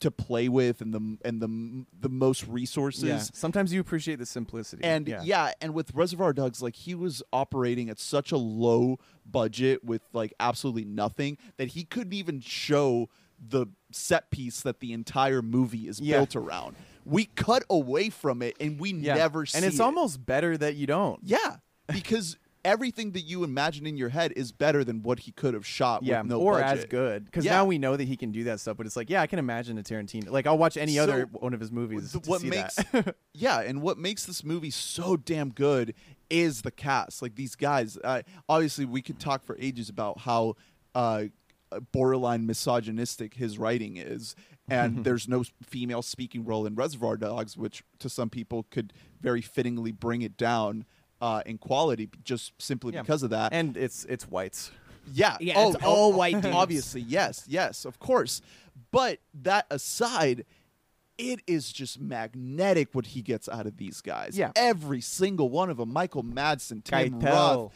to play with and the and the the most resources. yeah. Sometimes you appreciate the simplicity. And yeah. yeah. and with Reservoir Dogs, like he was operating at such a low budget with like absolutely nothing that he couldn't even show the set piece that the entire movie is Yeah. built around. We cut away from it and we never see And it's it. almost better that you don't. yeah, because everything that you imagine in your head is better than what he could have shot Yeah, with no or budget. as good. Because Yeah. now we know that he can do that stuff. But it's like, yeah, I can imagine a Tarantino. Like, I'll watch any So, other one of his movies. th- to what see makes that. (laughs) yeah and what makes this movie so damn good is the cast like these guys uh, obviously we could talk for ages about how uh, borderline misogynistic his writing is and (laughs) there's no female speaking role in reservoir dogs which to some people could very fittingly bring it down uh, in quality just simply Yeah. because of that and it's it's whites. yeah. Yeah, oh, it's all white dudes. Obviously, yes, yes, of course. But that aside, it is just magnetic what he gets out of these guys. Yeah. Every single one of them. Michael Madsen, Tim Keitel. Roth,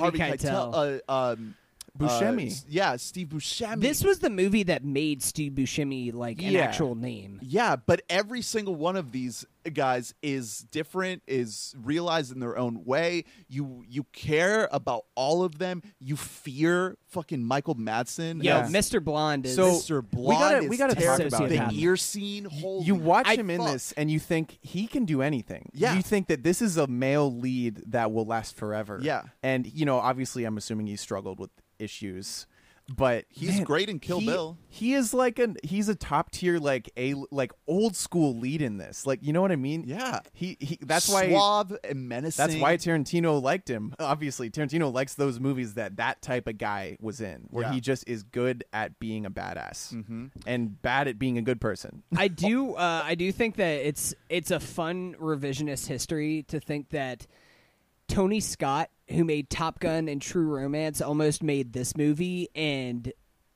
Harvey Keitel, uh, um, Buscemi. uh, yeah, Steve Buscemi. this was the movie that made Steve Buscemi like an Yeah. actual name. Yeah, but every single one of these guys is different, is realized in their own way. You you care about all of them. You fear fucking Michael Madsen. Yo, Yeah. Mr. Blonde is So- Mr. Blonde we gotta- we gotta talk about the him. ear scene. Holy you watch I- him in this and you think he can do anything. Yeah. You think that this is a male lead that will last forever. Yeah. And, you know, obviously I'm assuming he struggled with issues. But He's man, great in Kill he- Bill. He is like an he's a top tier like a like old school lead in this. Like you know what I mean? Yeah. He he that's why suave and menacing. that's why Tarantino liked him. Obviously, Tarantino likes those movies that that type of guy was in, where Yeah. he just is good at being a badass and bad at being a good person. (laughs) I do uh, I do think that it's it's a fun revisionist history to think that Tony Scott, who made Top Gun and True Romance, almost made this movie, and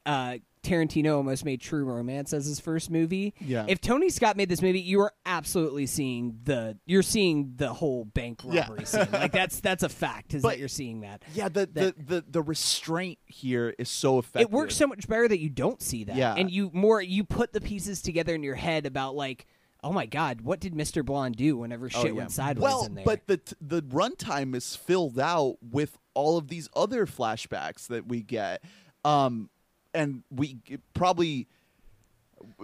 uh, Tarantino almost made True Romance as his first movie. Yeah. If Tony Scott made this movie, you are absolutely seeing the you're seeing the whole bank Yeah. robbery scene. Like that's that's a fact. Is But- that you're seeing that? Yeah, the, That- the, the, the restraint here is so effective. it works so much better that you don't see that. Yeah. And you more you put the pieces together in your head about like, oh my god, what did Mr. Blonde do whenever shit yeah. went sideways well, in there? but the t- the runtime is filled out with all of these other flashbacks that we get, um, and we probably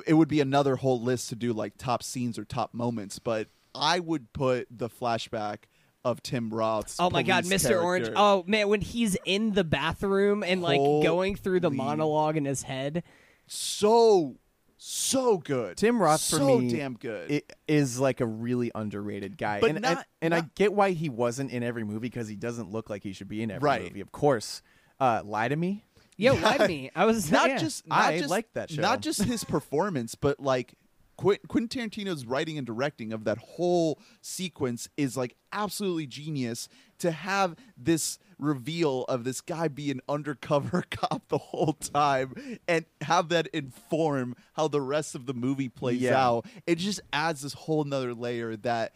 it would be another whole list to do like top scenes or top moments, but I would put the flashback of Tim Roth's. Oh my god, police Mr. Orange. Oh man, when he's in the bathroom and like going through the monologue in his head. so so good. Tim Roth so for me damn good. It is like a really underrated guy, But and not- and, and I get why he wasn't in every movie because he doesn't look like he should be in every Right. movie. Of course, uh, lie to me. Yo, Yeah. to me? (laughs) I was not yeah. just not I just, liked that show. Not just his performance, but like Quentin, Quentin Tarantino's writing and directing of that whole sequence is like absolutely genius. To have this reveal of this guy being undercover (laughs) cop the whole time and have that inform how the rest of the movie plays Yeah. out, it just adds this whole nother layer that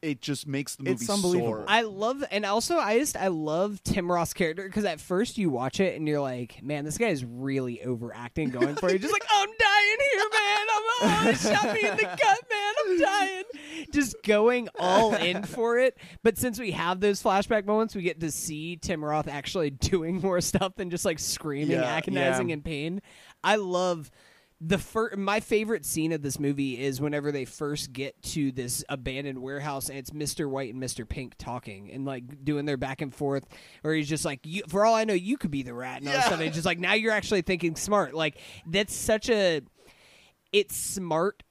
it just makes the movie It's unbelievable. soar. I love, and also I just I love Tim Roth's character because at first you watch it and you're like, man, this guy is really overacting, going for it. Just like, oh, I'm dying here, man. I'm oh, shot me in the gut, man. I'm dying. Just going all in for it. But since we have those flashback moments, we get to see Tim Roth actually doing more stuff than just like screaming, Yeah. agonizing Yeah. in pain. I love the fir- my favorite scene of this movie is whenever they first get to this abandoned warehouse and it's Mr. White and Mr. Pink talking and like doing their back and forth or he's just like you, for all I know you could be the rat and all Yeah. stuff and just like now you're actually thinking smart like that's such a it's smart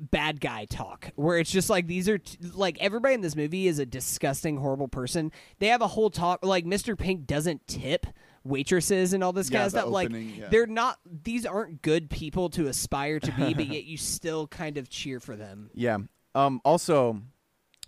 bad guy talk where it's just like these are t- like everybody in this movie is a disgusting horrible person they have a whole talk like mr pink doesn't tip waitresses and all this Yeah, kind of stuff like yeah. they're not these aren't good people to aspire to be but (laughs) yet you still kind of cheer for them Yeah. Um. Also,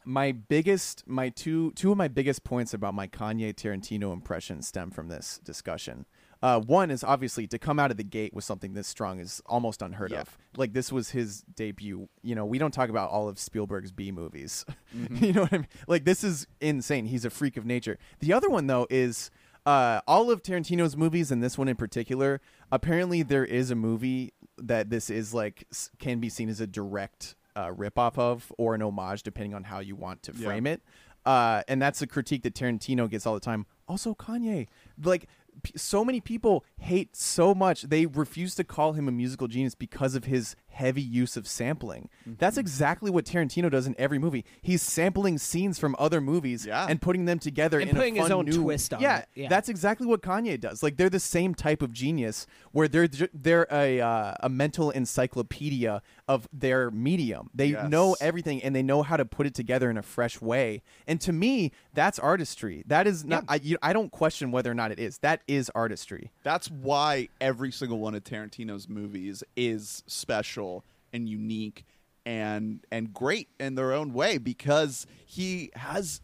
my biggest, my two, two of my biggest points about my Kanye Tarantino impression stem from this discussion. Uh, one is obviously to come out of the gate with something this strong is almost unheard Yeah. of. Like this was his debut. You know, we don't talk about all of Spielberg's B movies. (laughs) Mm-hmm. you know what I mean? Like this is insane. He's a freak of nature. The other one though is uh, all of Tarantino's movies, and this one in particular. Apparently, there is a movie that this is like can be seen as a direct uh, ripoff of or an homage, depending on how you want to Yeah. frame it. Uh, and that's a critique that Tarantino gets all the time. Also, Kanye, like so many people hate so much they refuse to call him a musical genius because of his heavy use of sampling. Mm-hmm. That's exactly what Tarantino does in every movie. He's sampling scenes from other movies Yeah. and putting them together And in putting a his fun own new- twist on yeah, it. Yeah. that's exactly what Kanye does. Like they're the same type of genius where they're they're a uh, a mental encyclopedia of their medium. They Yes. know everything and they know how to put it together in a fresh way. And to me, that's artistry. That is not. I, you, I don't question whether or not it is. That is artistry. That's why every single one of Tarantino's movies is special and unique and and great in their own way because he has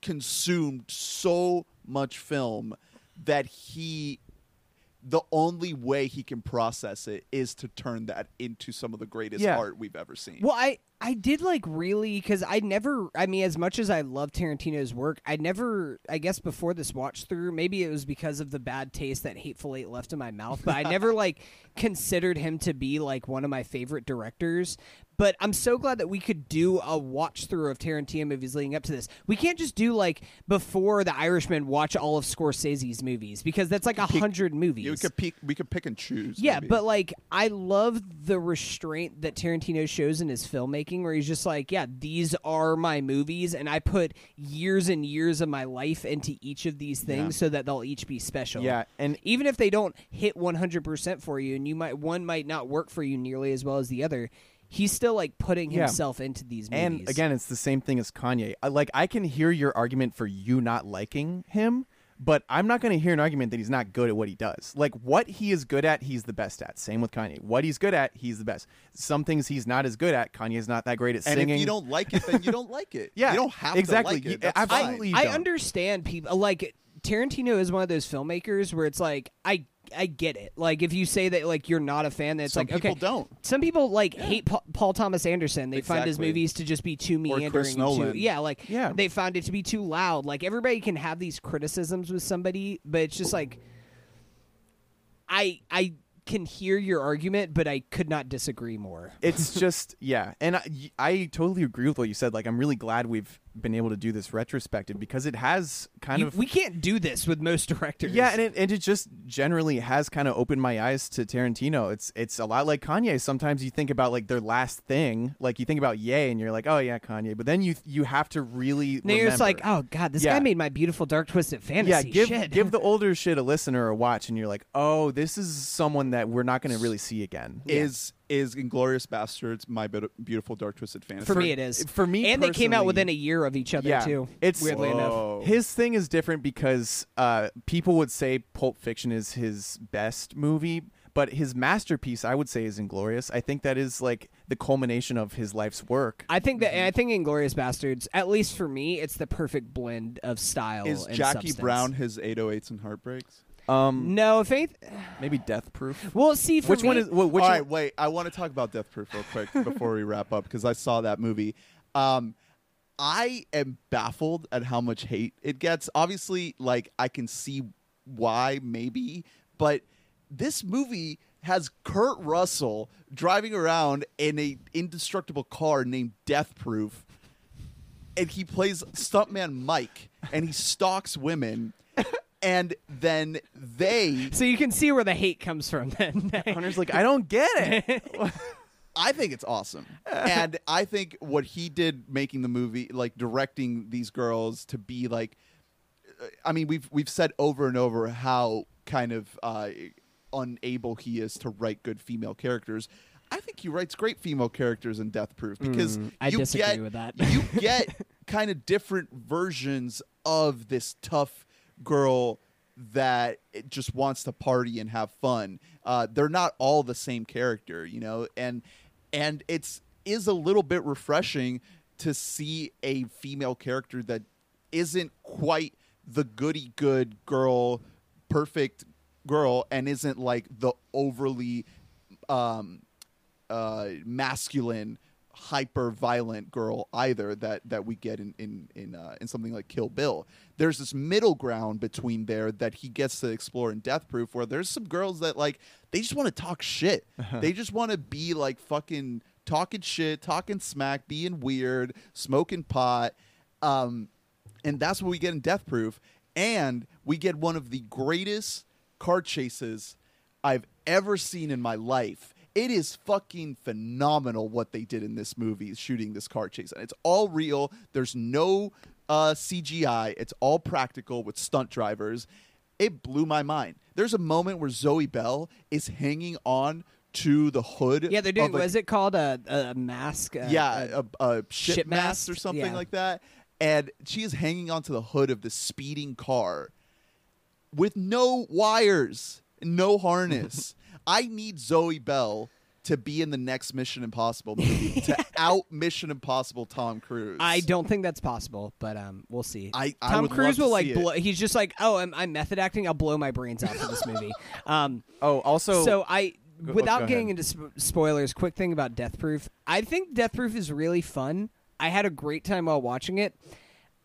consumed so much film that he the only way he can process it is to turn that into some of the greatest Yeah. art we've ever seen. Well, I I did like really because I never. I mean, as much as I love Tarantino's work, I never. I guess before this watch through, maybe it was because of the bad taste that Hateful Eight left in my mouth. But I never (laughs) like considered him to be like one of my favorite directors. But I'm so glad that we could do a watch through of Tarantino movies leading up to this. We can't just do like before The Irishman, watch all of Scorsese's movies because that's like a hundred movies. You could pick, we could pick and choose. Yeah, maybe. but like I love the restraint that Tarantino shows in his filmmaking where he's just like, yeah, these are my movies and I put years and years of my life into each of these things so that they'll each be special. Yeah, and even if they don't hit 100% for you and you might one might not work for you nearly as well as the other, he's still like putting Yeah. himself into these movies. And again, it's the same thing as Kanye. I, like I can hear your argument for you not liking him, but I'm not going to hear an argument that he's not good at what he does. Like what he is good at, he's the best at. Same with Kanye. What he's good at, he's the best. Some things he's not as good at. Kanye's not that great at and singing. if you don't like it, then you don't like it. (laughs) Yeah, you don't have exactly. to like it. That's absolutely. fine. I don't. understand people like Tarantino is one of those filmmakers where it's like I I get it. Like if you say that like you're not a fan, that's Some like people okay. don't. Some people like hate Pa- Paul Thomas Anderson. They find his movies to just be too meandering. Too, yeah, like Yeah. they found it to be too loud. Like everybody can have these criticisms with somebody, but it's just like I I can hear your argument, but I could not disagree more. it's (laughs) just yeah and I, I totally agree with what you said like i'm really glad we've been able to do this retrospective because it has kind You- of we can't do this with most directors. yeah and it, and it just generally has kind of opened my eyes to tarantino it's it's a lot like kanye sometimes you think about like their last thing like you think about yay and you're like oh yeah kanye but then you you have to really Now you're just like, oh god, this Yeah. guy made my beautiful dark twisted fantasy. yeah give Shit. give the (laughs) older shit a listen or a watch and you're like oh this is someone that we're not going to really see again is is Inglourious Basterds, My Beau- Beautiful Dark Twisted Fantasy. For, me, it is. for me and they came out within a year of each other Yeah, too. it's- weirdly enough. His thing is different because uh, people would say Pulp Fiction is his best movie, but his masterpiece, I would say, is Inglourious. I think that is like the culmination of his life's work. I think that I think Inglorious Bastards, at least for me, it's the perfect blend of style. is and Jackie substance. Brown his 808s and heartbreaks? Um, No, if anyth- maybe Death Proof. well, see, for Which me, one is? wh- Which All one- wait. I want to talk about Death Proof real quick (laughs) before we wrap up because I saw that movie. Um, I am baffled at how much hate it gets. Obviously, like I can see why, maybe, but this movie has Kurt Russell driving around in a indestructible car named Death Proof, and he plays stuntman Mike, and he stalks women, and then they (laughs) so you can see where the hate comes from. Then (laughs) Hunter's like, I don't get it. (laughs) I think it's awesome. and I think what he did making the movie, like directing these girls to be like uh, I mean, we've we've said over and over how kind of uh, unable he is to write good female characters. I think he writes great female characters in Death Proof because Mm, I disagree get, with that. you get kind of different versions of this tough girl that just wants to party and have fun. Uh, they're not all the same character, you know, and and it's is a little bit refreshing to see a female character that isn't quite the goody good girl, perfect girl, and isn't like the overly um, uh, masculine, hyper violent girl either that that we get in in in, uh, in something like Kill Bill. There's this middle ground between there that he gets to explore in Death Proof, where there's some girls that like they just want to talk shit. they just want to be like fucking talking shit, talking smack, being weird, smoking pot. Um, and that's what we get in Death Proof. And we get one of the greatest car chases I've ever seen in my life. It is fucking phenomenal what they did in this movie, shooting this car chase. And it's all real. There's no uh, CGI. It's all practical with stunt drivers. It blew my mind. There's a moment where Zoe Bell is hanging on to the hood. yeah, they're doing. of a- What is it called? A, a mask. A, yeah, a- a, ship mast mast? or something Yeah. like that. And she is hanging onto the hood of the speeding car with no wires, no harness. (laughs) I need Zoe Bell to be in the next Mission Impossible movie (laughs) to out Mission Impossible Tom Cruise. I don't think that's possible, but um, we'll see. I- I Tom would Cruise love will to see like. it. Blow, he's just like, oh, I'm, I'm method acting. I'll blow my brains out for this movie. (laughs) Um, oh, also, so I, Go- without go getting ahead. into sp- spoilers, quick thing about Death Proof. I think Death Proof is really fun. I had a great time while watching it.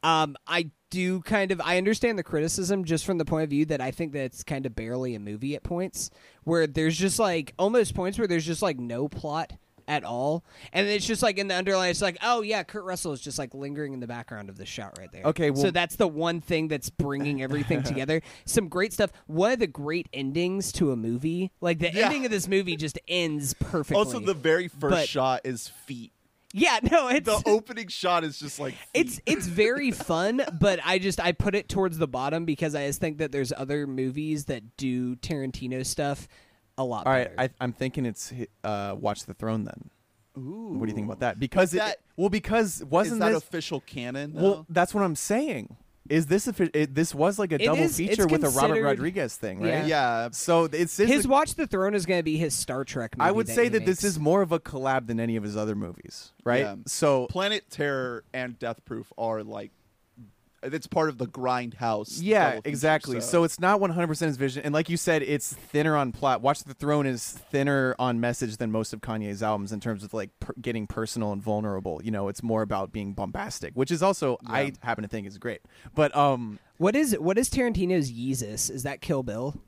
Um, I do kind of I understand the criticism just from the point of view that I think that it's kind of barely a movie at points where there's just like almost points where there's just like no plot at all, and it's just like in the underline, it's like, oh yeah, Kurt Russell is just like lingering in the background of the shot right there. Okay, so that's the one thing that's bringing everything (laughs) together. Some great stuff. One of the great endings to a movie, like the Yeah. ending of this movie, just ends perfectly. also the very first But- shot is feet. Yeah, (laughs) no, it's The opening shot is just like feet. (laughs) it's it's very (laughs) fun, but I just I put it towards the bottom because I just think that there's other movies that do Tarantino stuff a lot all right, better. I, I'm thinking it's uh, Watch the Throne. Then, Ooh. what do you think about that? Because it, that- well, because wasn't that this official canon? Though? well? That's what I'm saying. Is this a, it, this was like a It double is- it's feature with a Robert considered- Rodriguez thing, right? Yeah. yeah, So it's this his is- Watch the Throne is going to be his Star Trek. Movie I would that say he that this makes. is more of a collab than any of his other movies, right? Yeah. So Planet Terror and Death Proof are like it's part of the Grindhouse. yeah, double feature, exactly. So. it's not 100% his vision, and like you said, it's thinner on plot. Watch the Throne is thinner on message than most of Kanye's albums in terms of like per- getting personal and vulnerable. You know, it's more about being bombastic, which is also I happen to think is great. But um, what is what is Tarantino's Yeezus? Is that Kill Bill?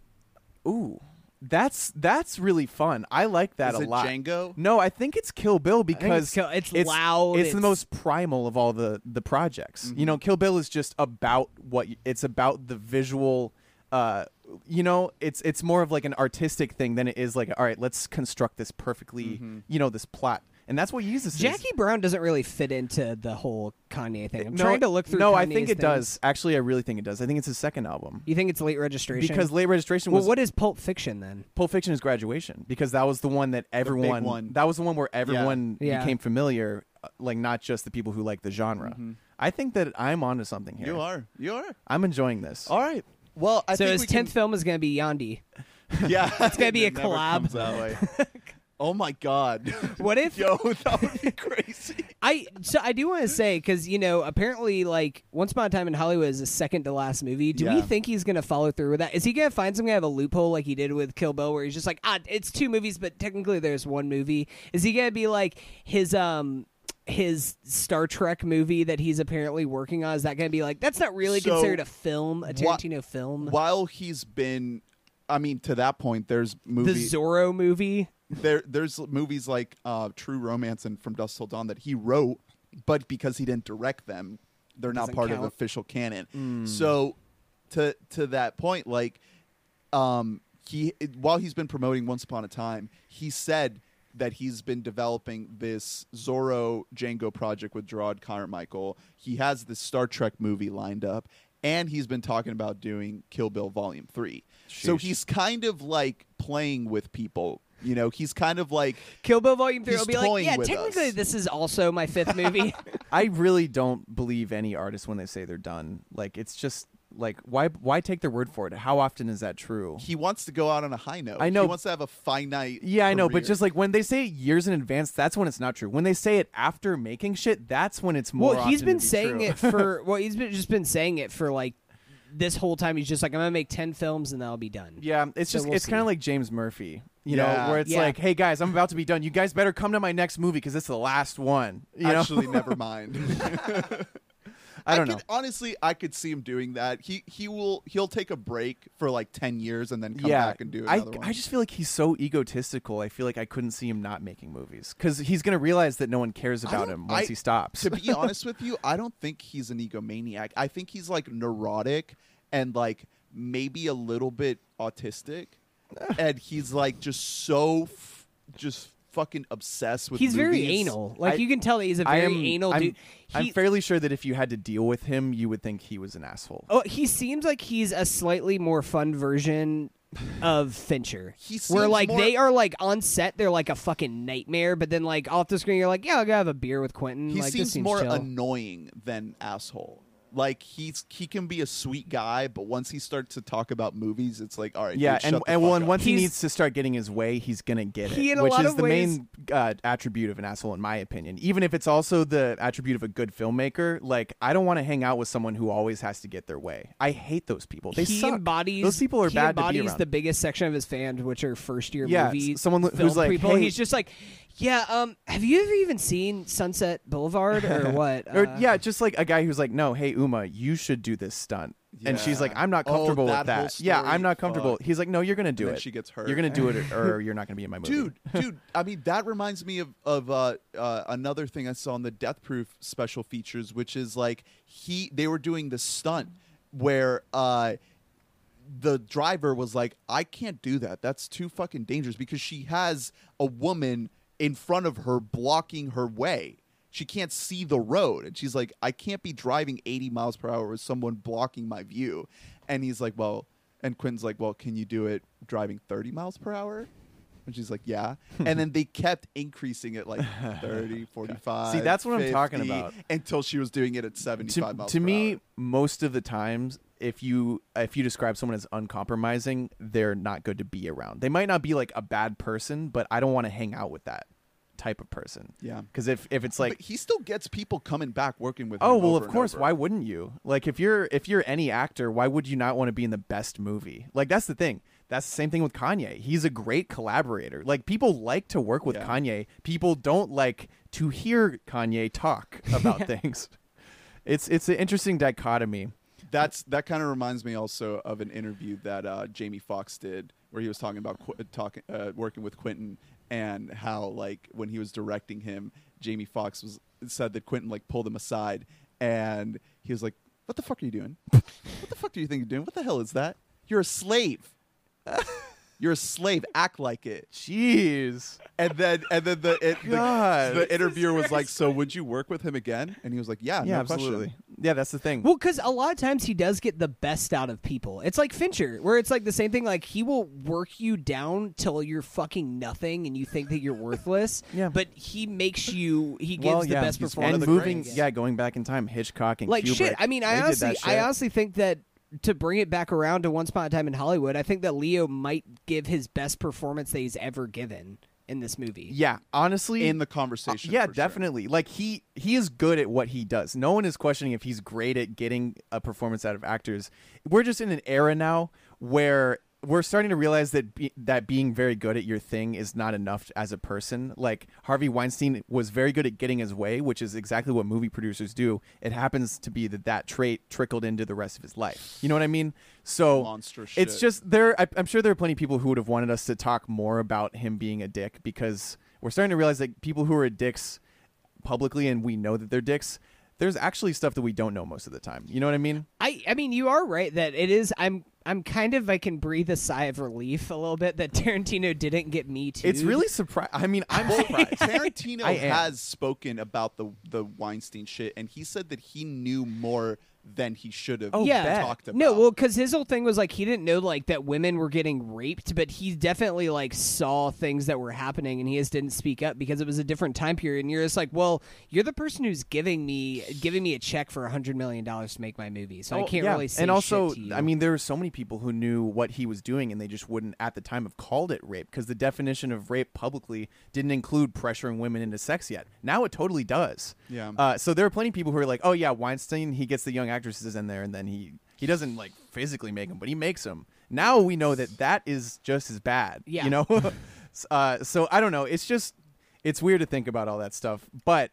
ooh, that's that's really fun. I like that Is a it lot. Django? No, I think it's Kill Bill because Kill- it's loud, It's, the it's- most primal of all the the projects. You know, Kill Bill is just about what y- it's about the visual. Uh, you know, it's it's more of like an artistic thing than it is like all right, let's construct this perfectly. You know, this plot. And that's what Yeezus is. Jackie Brown doesn't really fit into the whole Kanye thing. I'm no, trying to look through. No, I think it things. does. Actually, I really think it does. I think it's his second album You think it's late registration? because late registration well, what is Pulp Fiction then? Pulp Fiction is graduation because that was the one that everyone one. that was the one where everyone Yeah. became familiar, uh, like not just the people who like the genre. I think that I'm onto something here. You are. You are. I'm enjoying this. All right. Well, I so think his we tenth can, film is going to be Yandhi. (laughs) Yeah, It's gonna be It a never collab. (laughs) comes that way. oh my god. (laughs) What if Yo, that would be crazy. (laughs) I so I do want to say because you know apparently like Once Upon a Time in Hollywood is the second to last movie. Do we Yeah. think he's gonna follow through with that? Is he gonna find some kind of a loophole like he did with Kill Bill, where he's just like, ah, it's two movies, but technically there's one movie? Is he gonna be like his um his Star Trek movie that he's apparently working on? Is that gonna be like that's not really So, considered a film, a wha- Tarantino film? While he's been, I mean, to that point, there's movies. the movies. Zorro movie. There, there's movies like uh, True Romance and From Dusk Till Dawn that he wrote, but because he didn't direct them, they're not Doesn't part of official canon. So, to to that point, like, um, he while he's been promoting Once Upon a Time, he said that he's been developing this Zorro Django project with Jerrod Carmichael. He has this Star Trek movie lined up, and he's been talking about doing Kill Bill Volume Three. So he's kind of like playing with people. You know, he's kind of like Kill Bill Volume Three He's will be like, toying yeah, with technically us. this is also my fifth movie. (laughs) I really don't believe any artist when they say they're done. Like it's just like why why take their word for it? How often is that true? he wants to go out on a high note. I know. He wants to have a finite. Yeah, I know, but career. just like when they say it years in advance, that's when it's not true. When they say it after making shit, that's when it's more. well, he's often been to be saying true. it for (laughs) well, he's been just been saying it for like this whole time. He's just like, I'm gonna make ten films and that'll be done. Yeah, it's So just we'll it's kind see. of like James Murphy, you Yeah. know, where it's Yeah. like, hey guys, I'm about to be done. You guys better come to my next movie because it's the last one. You know, actually, (laughs) never mind. (laughs) I don't could, know. Honestly, I could see him doing that. He he will he'll take a break for like ten years and then come yeah, back and do I one. I just feel like he's so egotistical. I feel like I couldn't see him not making movies because he's gonna realize that no one cares about him once I- he stops. to be (laughs) honest with you, I don't think he's an egomaniac. I think he's like neurotic and like maybe a little bit autistic, and he's like just so f- just fucking obsessed with. He's very anal. Like I- you can tell that he's a very am, anal I'm, dude. I'm He- fairly sure that if you had to deal with him, you would think he was an asshole. Oh, he seems like he's a slightly more fun version of Fincher. (sighs) He where seems like more- they are like on set, they're like a fucking nightmare, but then like off the screen, you're like, yeah, I'll go have a beer with Quentin. He like, this seems seems more chill. annoying than asshole. Like he's he can be a sweet guy, but once he starts to talk about movies, it's like all right, Yeah, dude, and shut the and well, fuck and up. once he needs to start getting his way, he's gonna get He, it, which is the ways- main uh, attribute of an asshole, in my opinion. Even if it's also the attribute of a good filmmaker, like I don't want to hang out with someone who always has to get their way. I hate those people. They he suck. embodies those people are he bad to be around. the biggest section of his fans, which are first year Yeah, movie someone who's like, people. hey- He's just like, yeah, um, have you ever even seen Sunset Boulevard or (laughs) what? or Uh, yeah, just like a guy who's like, no, hey Uma, you should do this stunt, and she's like, Yeah. I'm not Oh, comfortable that with that. whole yeah, story, I'm not comfortable. fuck. He's like, no, you're gonna do then it. she gets hurt. You're gonna do it, or, or (laughs) you're not gonna be in my movie. dude, dude. I mean, that reminds me of of uh, uh, another thing I saw in the Death Proof special features, which is like he they were doing the stunt where uh, the driver was like, "I can't do that. That's too fucking dangerous," because she has a woman in front of her blocking her way. She can't see the road, and she's like, "I can't be driving 80 miles per hour with someone blocking my view." And he's like, "Well," and Quinn's like, "Well, can you do it driving 30 miles per hour?" And she's like, yeah. and then they kept increasing it like (laughs) 30, 45. See, that's what I'm talking about. Until she was doing it at 75 to, miles to me hour. most of the times if you if you describe someone as uncompromising they're not good to be around. They might not be like a bad person but i don't want to hang out with that type of person. Yeah. because if if it's like but he still gets people coming back working with oh, him oh well of course why wouldn't you? Like if you're if you're any actor why would you not want to be in the best movie? Like that's the thing. That's the same thing with kanye. He's a great collaborator. Like people like to work with Yeah. kanye. People don't like to hear kanye talk (laughs) about things. It's it's an interesting dichotomy That's that kind of reminds me also of an interview that uh, Jamie Foxx did, where he was talking about Qu- talking uh, working with Quentin and how like when he was directing him, Jamie Foxx was said that Quentin like pulled him aside and he was like, "What the fuck are you doing? what the fuck do you think you're doing? What the hell is that? You're a slave." (laughs) You're a slave. Act like it." Jeez. And then and then the it, the, God. the interviewer was like, "So would you work with him again?" And he was like, "Yeah, Yeah, no question." absolutely. Yeah, that's the thing. Well, because a lot of times he does get the best out of people. It's like Fincher, where it's like the same thing. Like he will work you down till you're fucking nothing and you think that you're worthless. (laughs) Yeah. But he makes you. He gives well, the yeah, best he's performance. and moving, yeah, going back in time, Hitchcock and like Kubrick, shit. I mean, I they did honestly, that I shit. honestly think that to bring it back around to Once Upon a Time in Hollywood, I think that Leo might give his best performance that he's ever given in this movie. yeah, honestly, In the conversation, Uh, yeah, for sure. definitely. Like he he is good at what he does. No one is questioning if he's great at getting a performance out of actors. We're just in an era now where we're starting to realize that be, that being very good at your thing is not enough as a person. Like Harvey Weinstein was very good at getting his way, which is exactly what movie producers do. It happens to be that that trait trickled into the rest of his life. You know what I mean? So Monster it's just there. I, I'm sure there are plenty of people who would have wanted us to talk more about him being a dick because we're starting to realize that people who are dicks publicly and we know that they're dicks. There's actually stuff that we don't know most of the time. You know what I mean? I I mean you are right that it is I'm I'm kind of I can breathe a sigh of relief a little bit that (laughs) Tarantino didn't get me too. It's really surprised. I mean, I'm surprised. (laughs) Tarantino I has spoken about the the Weinstein shit, and he said that he knew more than he should have Oh, yeah. bet. talked about. No, well, because his whole thing was like he didn't know like that women were getting raped, but he definitely like saw things that were happening, and he just didn't speak up because it was a different time period. And you're just like, well, you're the person who's giving me giving me a check for a hundred million dollars to make my movie, so I Oh, can't yeah. really say And also, shit to you. I mean, there were so many people who knew what he was doing, and they just wouldn't at the time have called it rape because the definition of rape publicly didn't include pressuring women into sex yet. Now it totally does. Yeah. Uh, so there are plenty of people who are like, "Oh yeah, Weinstein, he gets the young actresses in there, and then he he doesn't like physically make them, but he makes them." Now we know that that is just as bad. Yeah. You know. (laughs) uh, so I don't know. It's just it's weird to think about all that stuff, but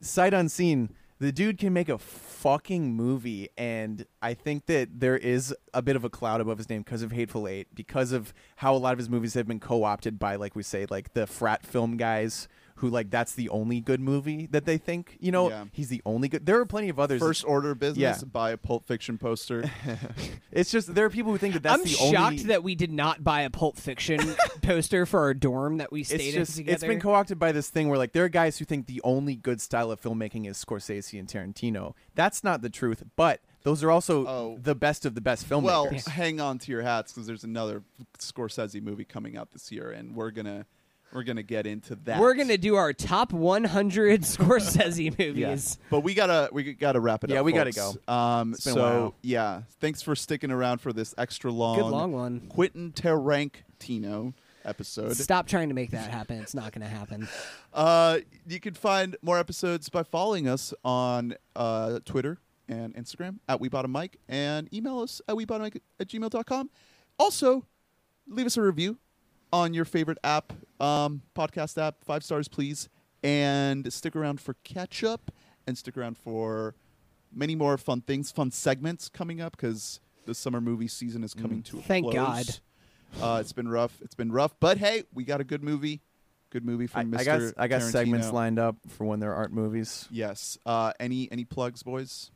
sight unseen, the dude can make a fucking movie, and I think that there is a bit of a cloud above his name because of Hateful Eight, because of how a lot of his movies have been co-opted by, like we say, like the frat film guys who like that's the only good movie that they think. You know, Yeah. he's the only good. There are plenty of others. First order business, Yeah. buy a Pulp Fiction poster. (laughs) it's just there are people who think that that's I'm the shocked only. that we did not buy a Pulp Fiction (laughs) poster for our dorm that we stayed it's in just together. it's been co-opted by this thing where like there are guys who think the only good style of filmmaking is Scorsese and Tarantino. That's not the truth, but those are also Oh. the best of the best filmmakers. well, hang on to your hats because there's another Scorsese movie coming out this year, and we're gonna we're gonna get into that. We're gonna do our top 100 (laughs) Scorsese (laughs) movies. But we gotta we gotta wrap it Yeah, up. Yeah, we gotta go. Um, It's been a so while. yeah, thanks for sticking around for this extra long, Good long one. Quentin Tarantino episode. Stop trying to make that happen. It's not gonna happen. (laughs) Uh, you can find more episodes by following us on uh, Twitter and Instagram at We Bought a Mic and email us at We Bought a Mic at gmail.com. Also, leave us a review on your favorite app, um, podcast app. Five stars, please. And stick around for catch up and stick around for many more fun things, fun segments coming up because the summer movie season is coming to a Thank close. God. Uh, it's been rough. It's been rough. But hey, we got a good movie. Good movie I, from Mr. I got I got segments lined up for when there aren't movies. Yes. Uh, any any plugs, boys?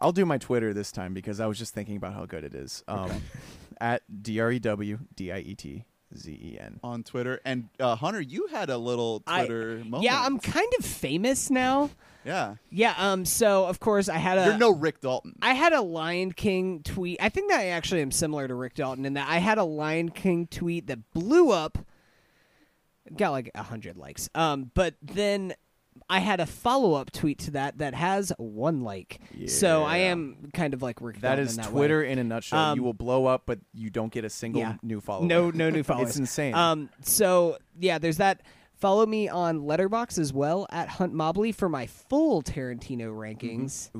I'll do my Twitter this time because I was just thinking about how good it is. Um, (laughs) At D R E W D I E T Z E N. On Twitter. And uh, Hunter, you had a little I- Twitter moment. Yeah, I'm kind of famous now. Yeah. Yeah. Um. So of course I had a. You're no Rick Dalton. I had a Lion King tweet. I think that I actually am similar to Rick Dalton in that I had a Lion King tweet that blew up, got like a hundred likes. Um, but then I had a follow up tweet to that that has one like. So I am kind of like Rick That Dalton is in that Twitter Way. in a nutshell. Um, you will blow up, but you don't get a single Yeah. new follower. No, no new (laughs) followers. It's insane. Um, so yeah, there's that. Follow me on Letterboxd as well at Hunt Mobley for my full Tarantino rankings,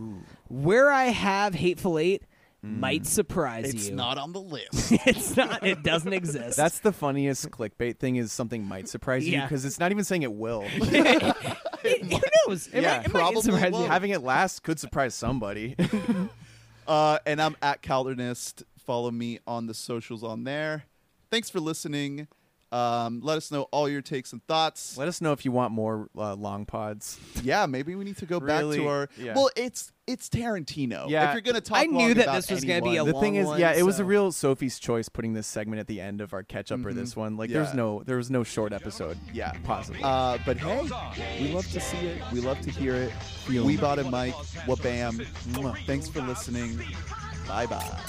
where I have Hateful Eight. Might surprise it's you. It's not on the list. (laughs) it's not. It doesn't exist. That's the funniest clickbait thing is something might surprise you because it's not even saying it will. (laughs) Who (laughs) knows? It Yeah, might, it might surprise you. Having it last could surprise somebody. (laughs) uh, and I'm at Caldernist. Follow me on the socials on there. Thanks for listening. Um, let us know all your takes and thoughts. Let us know if you want more uh, long pods. yeah, maybe we need to go back to our. Yeah. Well, it's it's Tarantino. Yeah. if you're gonna talk, I knew that about this was gonna be a anyone- the thing long is, one, yeah, it was a real Sophie's choice putting this segment at the end of our catch up or this one. Like, Mm-hmm. Yeah. there's no, there was no short episode. Yeah. possibly. Uh, but hey, we love to see it. We love to hear it. We bought a mic. Wabam. Mwah. Thanks for listening. Bye bye.